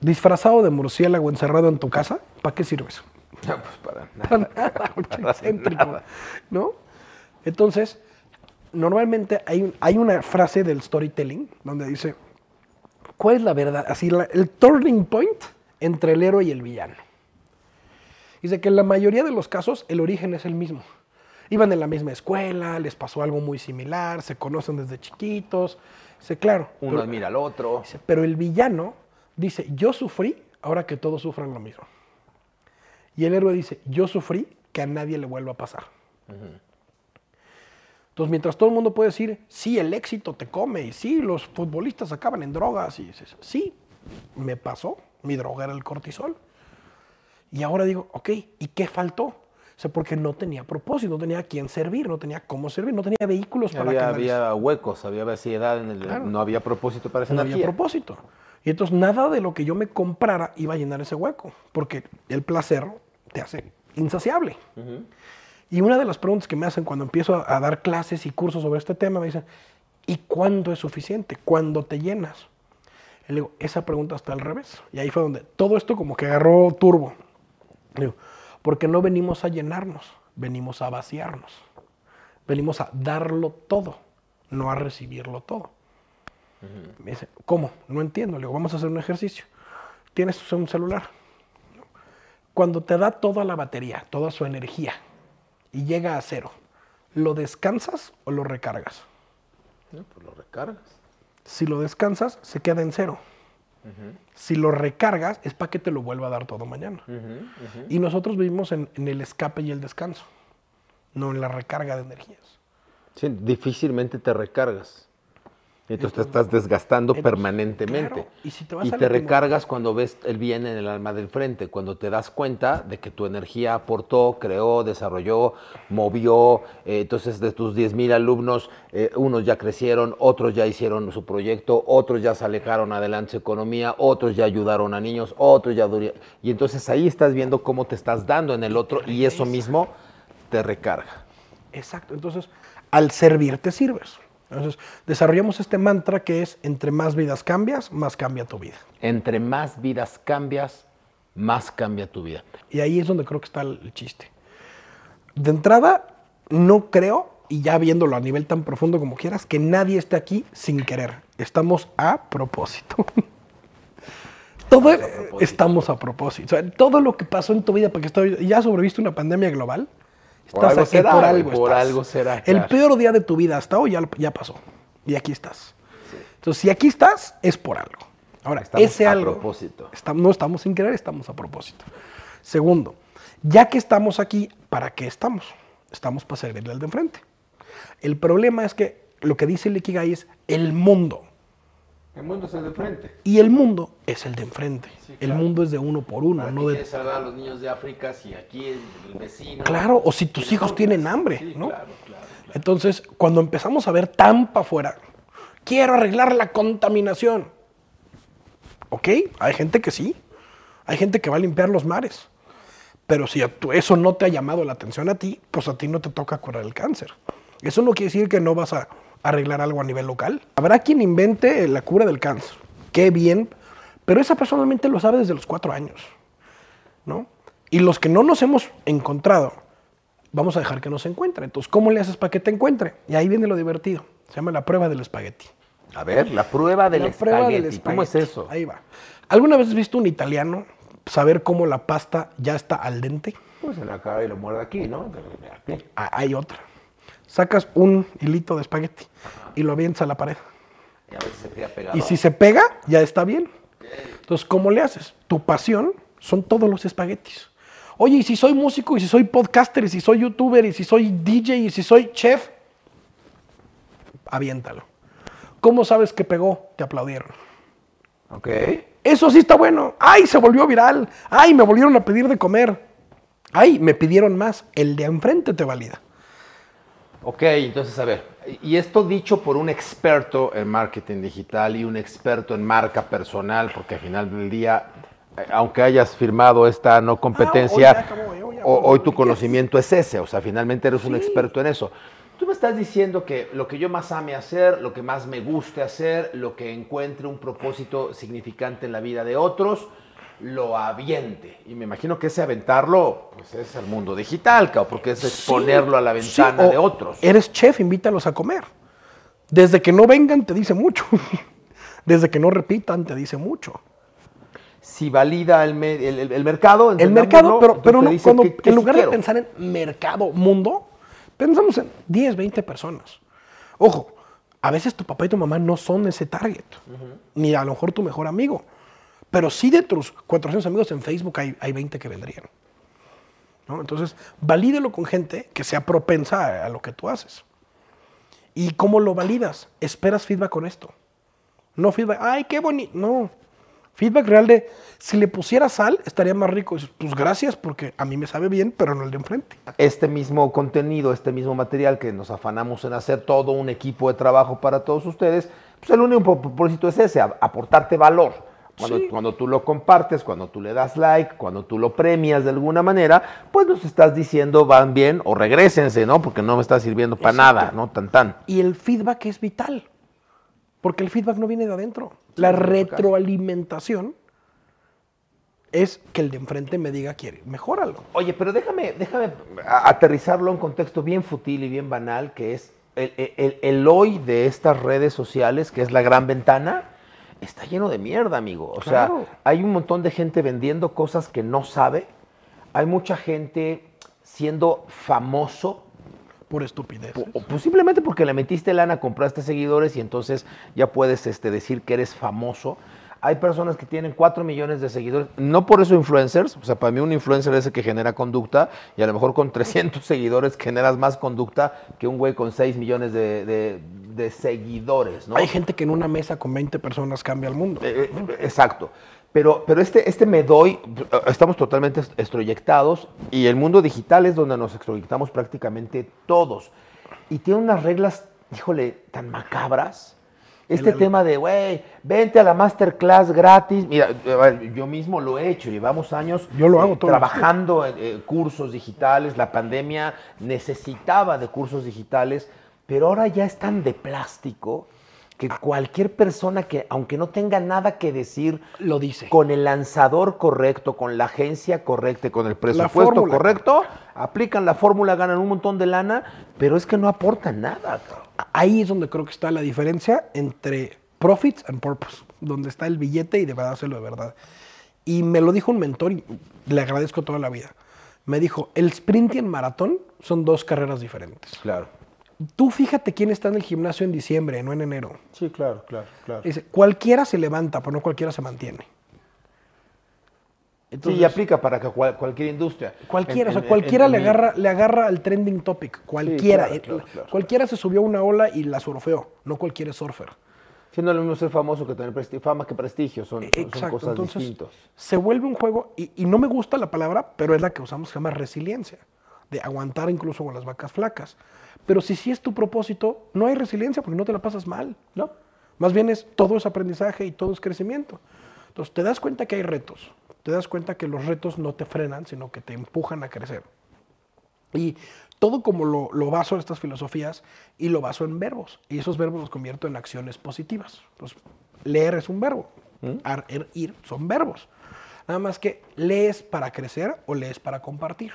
disfrazado de murciélago encerrado en tu casa, ¿para qué sirves? pues para nada. Para nada, mucho excéntrico, ¿no? Entonces, normalmente hay, un- hay una frase del storytelling donde dice, ¿cuál es la verdad? Así, la- el turning point entre el héroe y el villano. Dice que en la mayoría de los casos el origen es el mismo. Iban en la misma escuela, les pasó algo muy similar, se conocen desde chiquitos. Dice, claro. Uno pero- admira al otro. Dice, pero el villano dice, yo sufrí, ahora que todos sufran lo mismo. Y el héroe dice, yo sufrí, que a nadie le vuelva a pasar. Entonces, mientras todo el mundo puede decir, sí, el éxito te come, y sí, los futbolistas acaban en drogas, y dices, sí, me pasó, mi droga era el cortisol. Y ahora digo, ok, ¿y qué faltó? O sea, porque no tenía propósito, no tenía a quién servir, no tenía cómo servir, no tenía vehículos para Había, canalizar. había huecos, había vaciedad, en el, Claro. no había propósito para esa no había energía. propósito. Y entonces nada de lo que yo me comprara iba a llenar ese hueco, porque el placer te hace insaciable. Y una de las preguntas que me hacen cuando empiezo a, a dar clases y cursos sobre este tema, me dicen, ¿y cuándo es suficiente? ¿Cuándo te llenas? Y le digo, esa pregunta está al revés. Y ahí fue donde todo esto como que agarró turbo. Porque no venimos a llenarnos, venimos a vaciarnos. Venimos a darlo todo, no a recibirlo todo. Me dice, ¿cómo? No entiendo. Le digo, vamos a hacer un ejercicio. Tienes un celular. Cuando te da toda la batería, toda su energía, y llega a cero, ¿lo descansas o lo recargas? No, pues lo recargas. Si lo descansas, se queda en cero. Si lo recargas, es para que te lo vuelva a dar todo mañana. Y nosotros vivimos en, en el escape y el descanso, no en la recarga de energías. Sí, difícilmente te recargas. Entonces te estás desgastando Entonces, permanentemente. claro, y si te vas a te la timo- recargas cuando ves el bien en el alma del frente, cuando te das cuenta de que tu energía aportó, creó, desarrolló, movió. eh, entonces de tus 10 mil alumnos, eh, unos ya crecieron, otros ya hicieron su proyecto, otros ya se alejaron adelante su economía, otros ya ayudaron a niños, otros ya... Y entonces ahí estás viendo cómo te estás dando en el otro y eso mismo te recarga. Exacto. Entonces, al servir te sirves. Entonces, desarrollamos este mantra que es, entre más vidas cambias, más cambia tu vida. Entre más vidas cambias, más cambia tu vida. Y ahí es donde creo que está el chiste. De entrada, no creo, y ya viéndolo a nivel tan profundo como quieras, que nadie esté aquí sin querer. Estamos a propósito. Todo Estamos a propósito. estamos a propósito. O sea, todo lo que pasó en tu vida, porque estoy, ya sobreviviste una pandemia global, Por estás algo aquí, será, por algo por estás. algo será, El peor día de tu vida hasta hoy ya, ya pasó. Y aquí estás. Entonces, si aquí estás, es por algo. Ahora, Estamos ese a algo. propósito. No estamos sin querer, estamos a propósito. Segundo, ya que estamos aquí, ¿para qué estamos? Estamos para servirle al de enfrente. El problema es que lo que dice el Ikigai es el mundo. El mundo es el de frente. Y el mundo es el de enfrente. Sí, El mundo es de uno por uno, no de. salvar a los niños de África si aquí el, el vecino... Claro, o si tus hijos tienen hambre, Sí, ¿no? claro, claro. Entonces, cuando empezamos a ver tan para afuera, quiero arreglar la contaminación. Ok, hay gente que sí. Hay gente que va a limpiar los mares. Pero si eso no te ha llamado la atención a ti, pues a ti no te toca curar el cáncer. Eso no quiere decir que no vas a arreglar algo a nivel local. Habrá quien invente la cura del cáncer. Qué bien. Pero esa personalmente lo sabe desde los cuatro años. ¿no? Y los que no nos hemos encontrado, vamos a dejar que nos encuentre. Entonces, ¿cómo le haces para que te encuentre? Y ahí viene lo divertido. Se llama la prueba del espagueti. A ver, la prueba del la prueba del espagueti. ¿Cómo es espagueti. eso? Ahí va. ¿Alguna vez has visto un italiano saber cómo la pasta ya está al dente? Pues en la cara y lo muerde aquí, ¿no? Aquí. Ah, Hay otra. Sacas un hilito de espagueti y lo avientas a la pared. Y a veces se pegado. Y si se pega, ya está bien. Entonces, ¿cómo le haces? Tu pasión son todos los espaguetis. Oye, y si soy músico, y si soy podcaster, y si soy youtuber, y si soy DJ, y si soy chef, aviéntalo. ¿Cómo sabes que pegó? Te aplaudieron. Ok. Eso sí está bueno. ¡Ay, se volvió viral! ¡Ay, me volvieron a pedir de comer! ¡Ay, me pidieron más! El de enfrente te valida. Ok, entonces a ver, y esto dicho por un experto en marketing digital y un experto en marca personal, porque al final del día, eh, aunque hayas firmado esta no competencia, hoy acabó, hoy tu conocimiento es ese, o sea, finalmente eres un experto en eso. Tú me estás diciendo que lo que yo más ame hacer, lo que más me guste hacer, lo que encuentre un propósito significante en la vida de otros, lo aviente. Y me imagino que ese aventarlo, pues es el mundo digital, cao, porque es exponerlo a la ventana de otros. Eres chef, invítalos a comer. Desde que no vengan, te dice mucho. Desde que no repitan, te dice mucho. si valida el, me- el- el- el mercado. El mercado, pero, pero no, cuando, en lugar de pensar en mercado, mundo, pensamos en 10, 20 personas. Ojo, a veces tu papá y tu mamá no son ese target, ni a lo mejor tu mejor amigo. Pero sí de tus 400 amigos en Facebook hay, hay 20 que vendrían. ¿no? Entonces, valídelo con gente que sea propensa a, lo que tú haces. ¿Y cómo lo validas? Esperas feedback con esto. No feedback, ay, qué bonito. No. Feedback real de, si le pusiera sal, estaría más rico. Pues gracias, porque a mí me sabe bien, pero no el de enfrente. Este mismo contenido, este mismo material que nos afanamos en hacer todo un equipo de trabajo para todos ustedes, pues el único propósito es ese, aportarte valor. Cuando, Sí. cuando tú lo compartes, cuando tú le das like, cuando tú lo premias de alguna manera, pues nos estás diciendo van bien o regresense, ¿no? Porque no me está sirviendo para nada, ¿no? Tan tan. Y el feedback es vital, porque el feedback no viene de adentro. La sí, retroalimentación es que el de enfrente me diga, quiere, mejóralo. Oye, pero déjame, déjame aterrizarlo en un contexto bien futil y bien banal, que es el, el- el hoy de estas redes sociales, que es la gran ventana, está lleno de mierda, amigo. O Claro. sea, hay un montón de gente vendiendo cosas que no sabe. Hay mucha gente siendo famoso por estupidez. O, pues simplemente porque le metiste lana, compraste seguidores y entonces ya puedes este, decir que eres famoso. Hay personas que tienen 4 millones de seguidores, no por eso influencers, o sea, para mí un influencer es el que genera conducta y a lo mejor con 300 seguidores generas más conducta que un güey con 6 millones de, de- de seguidores, ¿no? Hay gente que en una mesa con 20 personas cambia el mundo. Eh, eh, exacto. Pero, pero este, este me doy, estamos totalmente extroyectados y el mundo digital es donde nos extroyectamos prácticamente todos. Y tiene unas reglas, híjole, tan macabras. Este tema de, güey, vente a la masterclass gratis. Mira, eh, yo mismo lo he hecho, llevamos años Yo lo hago eh, trabajando en eh, cursos digitales. La pandemia necesitaba de cursos digitales, pero ahora ya es tan de plástico que cualquier persona que, aunque no tenga nada que decir, Lo dice. con el lanzador correcto, con la agencia correcta, con el presupuesto correcto, aplican la fórmula, ganan un montón de lana, pero es que no aportan nada. Ahí es donde creo que está la diferencia entre profits and purpose, donde está el billete y de verdad hacerlo de verdad. Y me lo dijo un mentor y le agradezco toda la vida. Me dijo, el sprint y el maratón son dos carreras diferentes. Claro. Tú fíjate quién está en el gimnasio en diciembre, no en enero. Sí, claro, claro, claro. Dice, cualquiera se levanta, pero no cualquiera se mantiene. sí, y aplica para que cual- cualquier industria. Cualquiera, En- o sea, cualquiera en- le, en agarra, le agarra al trending topic. Cualquiera. claro, claro, claro, cualquiera se subió a una ola y la surfeó. No cualquiera es surfer. Siendo lo mismo ser famoso que tener fama que prestigio, son, cosas Entonces, distintas. se vuelve un juego, y, y no me gusta la palabra, pero es la que usamos, se llama resiliencia. De aguantar incluso con las vacas flacas. Pero si sí es tu propósito, no hay resiliencia porque no te la pasas mal. ¿No? Más bien es todo es aprendizaje y todo es crecimiento. Entonces te das cuenta que hay retos. Te das cuenta que los retos no te frenan, sino que te empujan a crecer. Y todo como lo, lo baso en estas filosofías y lo baso en verbos. Y esos verbos los convierto en acciones positivas. Entonces, leer es un verbo. Ar- er- ir son verbos. Nada más que lees para crecer o lees para compartir.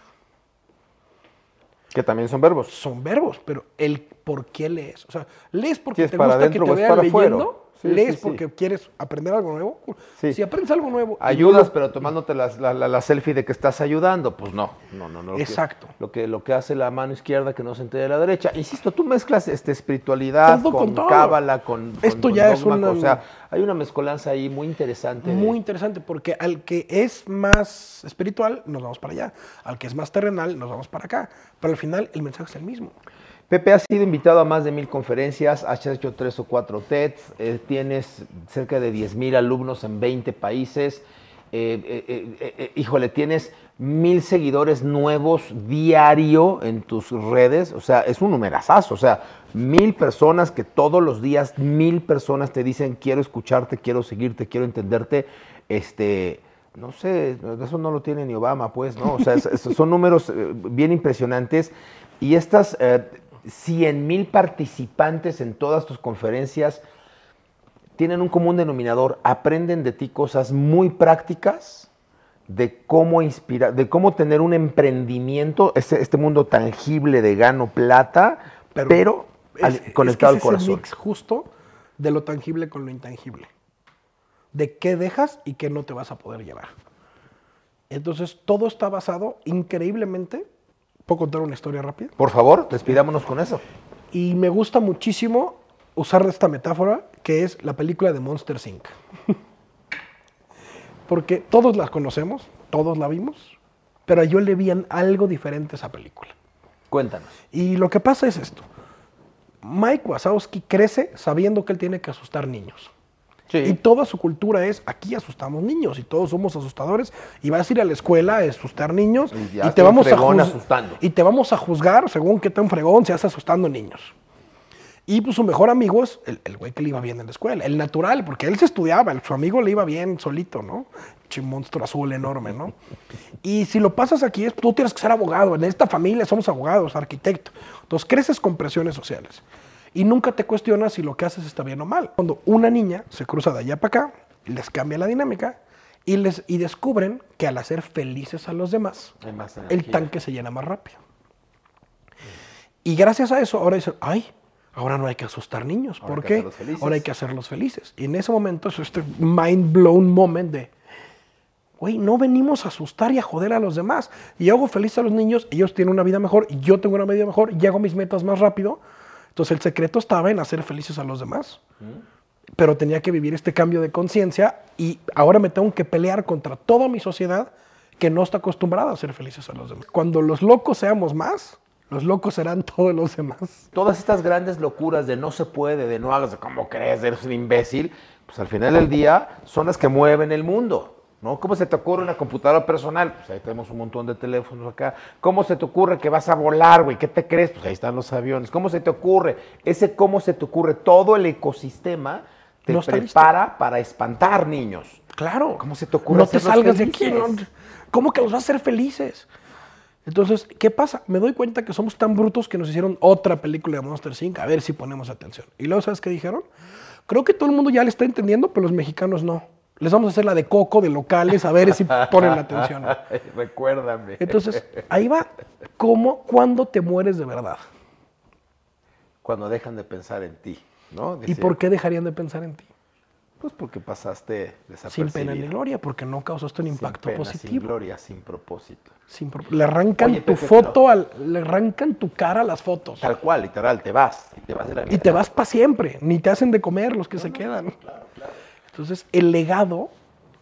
Que también son verbos. Son verbos, pero el por qué lees. O sea, lees porque Si te gusta que te vean leyendo. afuera. Sí, lees sí, sí. porque quieres aprender algo nuevo. Si aprendes algo nuevo. Ayudas, pero tomándote la, la- la selfie de que estás ayudando, pues no. No, no, no. lo que- Exacto. Lo que, lo que hace la mano izquierda que no se entere la derecha. Insisto, tú mezclas este, espiritualidad Todo con, con cábala, con, con- Esto con ya es una- O sea, hay una mezcolanza ahí muy interesante. de- Muy interesante, porque al que es más espiritual, nos vamos para allá. Al que es más terrenal, nos vamos para acá. Pero al final, el mensaje es el mismo. Pepe, has sido invitado a más de mil conferencias, has hecho tres o cuatro TEDs, eh, tienes cerca de 10 mil alumnos en 20 países. eh, eh, eh, eh, híjole, tienes mil seguidores nuevos diario en tus redes, o sea, es un numerazazo, o sea, mil personas que todos los días, mil personas te dicen, quiero escucharte, quiero seguirte, quiero entenderte, este, no sé, eso no lo tiene ni Obama, pues, ¿no? O sea, son números bien impresionantes y estas 100 mil participantes en todas tus conferencias, tienen un común denominador, aprenden de ti cosas muy prácticas de cómo inspirar, de cómo tener un emprendimiento, este, este mundo tangible de gano plata, pero, al- Es- conectado que al ese es el corazón. mix justo de lo tangible con lo intangible. De qué dejas y qué no te vas a poder llevar. Entonces, todo está basado increíblemente. ¿Puedo contar una historia rápida? Por favor, despidámonos con eso. Y me gusta muchísimo usar esta metáfora que es la película de Monster Inc. Porque todos la conocemos, todos la vimos, pero yo le vi algo diferente a esa película. Cuéntanos. Y lo que pasa es esto. Mike Wazowski crece sabiendo que él tiene que asustar niños. Y toda su cultura es, aquí asustamos niños y todos somos asustadores y vas a ir a la escuela a asustar niños Y te vamos a asustando. y te vamos a juzgar según qué tan fregón seas asustando niños. Y pues su mejor amigo es el, el güey que le iba bien en la escuela, el natural, porque él se estudiaba, su amigo le iba bien solito, ¿no? Che monstruo azul enorme, ¿no? Y si lo pasas aquí, es, tú tienes que ser abogado, en esta familia somos abogados, arquitecto. Entonces creces con presiones sociales. Y nunca te cuestionas si lo que haces está bien o mal. Cuando una niña se cruza de allá para acá, les cambia la dinámica y, les, y descubren que al hacer felices a los demás, el tanque se llena más rápido. Y gracias a eso, ahora dicen, ay, ahora no hay que asustar niños. Ahora ¿Por qué? Ahora hay que hacerlos felices. Y en ese momento es este mind blown moment de, Güey, no venimos a asustar y a joder a los demás. Y hago feliz a los niños, ellos tienen una vida mejor, y yo tengo una vida mejor, y hago mis metas más rápido. Entonces el secreto estaba en hacer felices a los demás. Pero tenía que vivir este cambio de conciencia y ahora me tengo que pelear contra toda mi sociedad que no está acostumbrada a ser felices a los demás. Cuando los locos seamos más, los locos serán todos los demás. Todas estas grandes locuras de no se puede, de no hagas, de cómo crees, eres un imbécil, pues al final del día son las que mueven el mundo. ¿No? ¿Cómo se te ocurre una computadora personal? Pues ahí tenemos un montón de teléfonos acá. ¿Cómo se te ocurre que vas a volar, güey? ¿Qué te crees? Pues ahí están los aviones. ¿Cómo se te ocurre? Ese cómo se te ocurre, todo el ecosistema te No prepara para espantar niños. Claro. ¿Cómo se te ocurre No te salgas de aquí. ¿Cómo que los vas a hacer felices? Entonces, ¿qué pasa? Me doy cuenta que somos tan brutos que nos hicieron otra película de Monster Inc. A ver si ponemos atención. Y luego, ¿sabes qué dijeron? Creo que todo el mundo ya le está entendiendo, pero los mexicanos no. Les vamos a hacer la de coco, de locales, a ver si ponen la atención. Recuérdame. Entonces, ahí va. ¿Cómo, cuándo te mueres de verdad? Cuando dejan de pensar en ti, ¿no? ¿Y por qué dejarían de pensar en ti? Pues porque pasaste Sin desapercibido. pena ni gloria, porque no causaste un Sin impacto pena, Sin positivo. gloria, sin propósito. Sin pro- le arrancan Oye, tu foto, al, le arrancan tu cara a las fotos. Tal cual, literal, te vas. Y te vas de la Y vida. te vas para siempre, ni te hacen de comer los que se quedan. Entonces, el legado,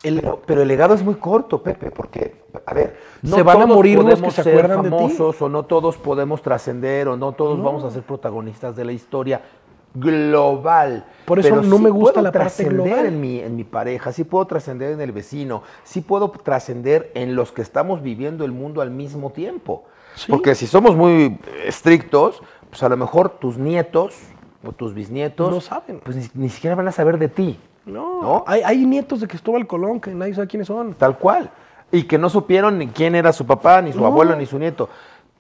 el, Pero, pero el legado es muy corto, Pepe, porque, a ver, Se van a todos morir los que se ser acuerdan de ti. famosos, o no todos podemos trascender, o no todos vamos a ser protagonistas de la historia global. Por eso Pero no sí me gusta la parte global. En mi, en mi pareja, sí puedo trascender en el vecino, sí puedo trascender en los que estamos viviendo el mundo al mismo tiempo. Sí. Porque si somos muy estrictos, pues a lo mejor tus nietos o tus bisnietos No saben. pues ni, ni siquiera van a saber de ti. No, ¿No? Hay, hay nietos de Cristóbal Colón que nadie sabe quiénes son. Tal cual. Y que no supieron ni quién era su papá, ni su No. abuelo, ni su nieto.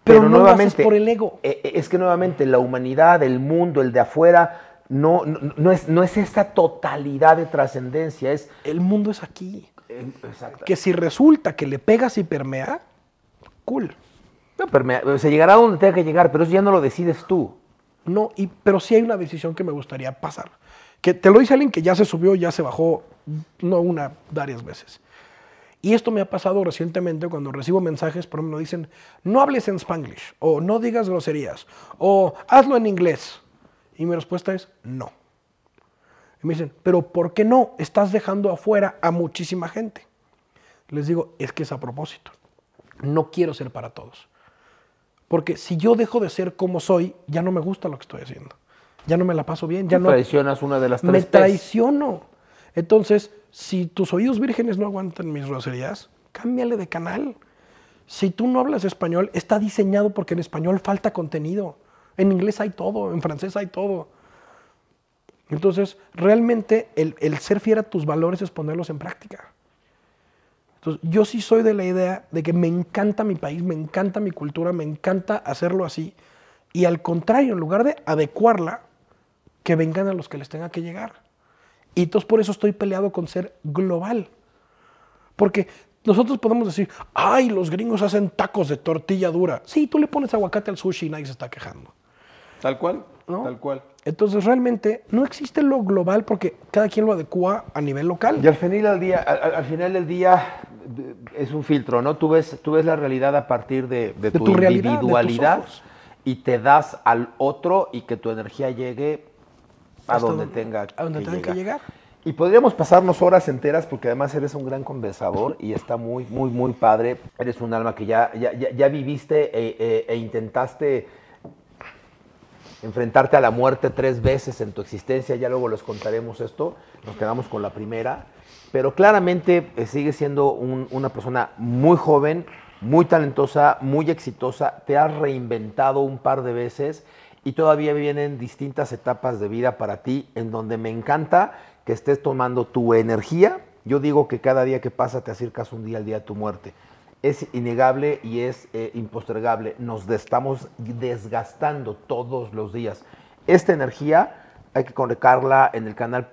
Pero Pero, no lo nuevamente. por el ego. eh, eh, Es que nuevamente la humanidad, el mundo, el de afuera, no, no, es, no es esa totalidad de trascendencia. Es. El mundo es aquí. eh, exacto. Que si resulta que le pegas y permea, cool. No, pero me- se llegará a donde tenga que llegar, pero eso ya no lo decides tú. No, y, pero sí hay una decisión que me gustaría pasar. Que te lo dice alguien que ya se subió, ya se bajó, no una, varias veces. Y esto me ha pasado recientemente cuando recibo mensajes, por ejemplo, dicen, no hables en spanglish, o no digas groserías, o hazlo en inglés. Y mi respuesta es, no. Y me dicen, pero ¿por qué no? Estás dejando afuera a muchísima gente. Les digo, es que es a propósito. No quiero ser para todos. Porque si yo dejo de ser como soy, ya no me gusta lo que estoy haciendo. Ya no me la paso bien, ya no traicionas una de las tres me traiciono. Entonces, si tus oídos vírgenes no aguantan mis groserías, cámbiale de canal. Si tú no hablas español, está diseñado porque en español falta contenido. En inglés hay todo, en francés hay todo. Entonces, realmente el, el ser fiel a tus valores es ponerlos en práctica. Entonces, yo sí soy de la idea de que me encanta mi país, me encanta mi cultura, me encanta hacerlo así. Y al contrario, en lugar de adecuarla, que vengan a los que les tenga que llegar. Y entonces por eso estoy peleado con ser global. Porque nosotros podemos decir, ay, los gringos hacen tacos de tortilla dura. Sí, tú le pones aguacate al sushi y nadie se está quejando. Tal cual, ¿no? tal cual. Entonces realmente no existe lo global porque cada quien lo adecua a nivel local. Y al final del día, al, al- al final del día es un filtro, ¿no? Tú ves, tú ves la realidad a partir de, de De tu, tu realidad, de tus individualidad ojos. y te das al otro y que tu energía llegue a donde tenga, a donde tenga que llegar. Y podríamos pasarnos horas enteras porque además eres un gran conversador y está muy, muy, muy padre. Eres un alma que ya, ya, ya- viviste e, e- e intentaste enfrentarte a la muerte tres veces en tu existencia, ya luego les contaremos esto, nos quedamos con la primera, pero claramente eh, sigues siendo un- una persona muy joven, muy talentosa, muy exitosa, te has reinventado un par de veces y todavía vienen distintas etapas de vida para ti en donde me encanta que estés tomando tu energía. Yo digo que cada día que pasa te acercas un día al día de tu muerte es innegable y es eh, impostergable. Nos estamos desgastando todos los días. Esta energía hay que colocarla en el canal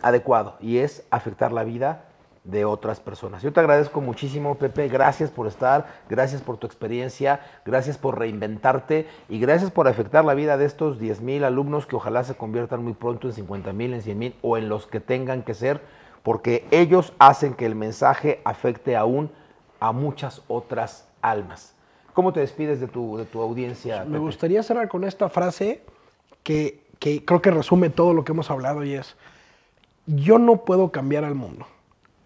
adecuado y es afectar la vida de otras personas. Yo te agradezco muchísimo, Pepe. Gracias por estar, gracias por tu experiencia, gracias por reinventarte y gracias por afectar la vida de estos 10 mil alumnos que ojalá se conviertan muy pronto en 50 mil, en 100 mil o en los que tengan que ser porque ellos hacen que el mensaje afecte aún a muchas otras almas. ¿Cómo te despides de tu, de tu audiencia? Me gustaría cerrar con esta frase que, que creo que resume todo lo que hemos hablado y es, yo no puedo cambiar al mundo,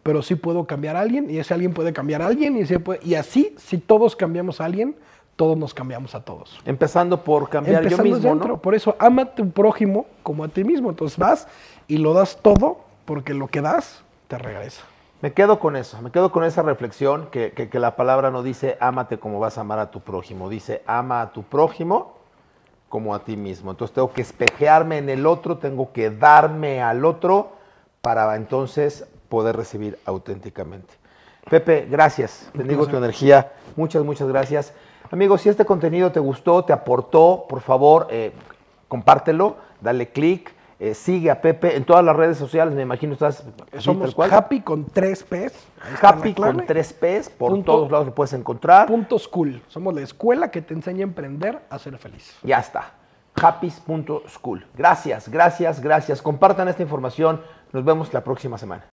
pero sí puedo cambiar a alguien y ese alguien puede cambiar a alguien y, ese puede- y así, si todos cambiamos a alguien, todos nos cambiamos a todos. Empezando por cambiar Empezando yo mismo, dentro, ¿no? por eso ama a tu prójimo como a ti mismo. Entonces vas y lo das todo porque lo que das te regresa. Me quedo con eso, me quedo con esa reflexión que, que- que la palabra no dice ámate como vas a amar a tu prójimo, dice ama a tu prójimo como a ti mismo. Entonces tengo que espejearme en el otro, tengo que darme al otro para entonces poder recibir auténticamente. Pepe, gracias. Bendigo tu energía. Muchas, muchas gracias. Amigos, si este contenido te gustó, te aportó, por favor, eh, compártelo, dale clic, eh, sigue a Pepe en todas las redes sociales. Me imagino estás Somos cual. happy con tres P's. Happy con tres P's, por Punto- todos lados lo puedes encontrar. Punto school. Somos la escuela que te enseña a emprender a ser feliz. Ya está. Happys.school. Gracias, gracias, gracias. Compartan esta información. Nos vemos la próxima semana.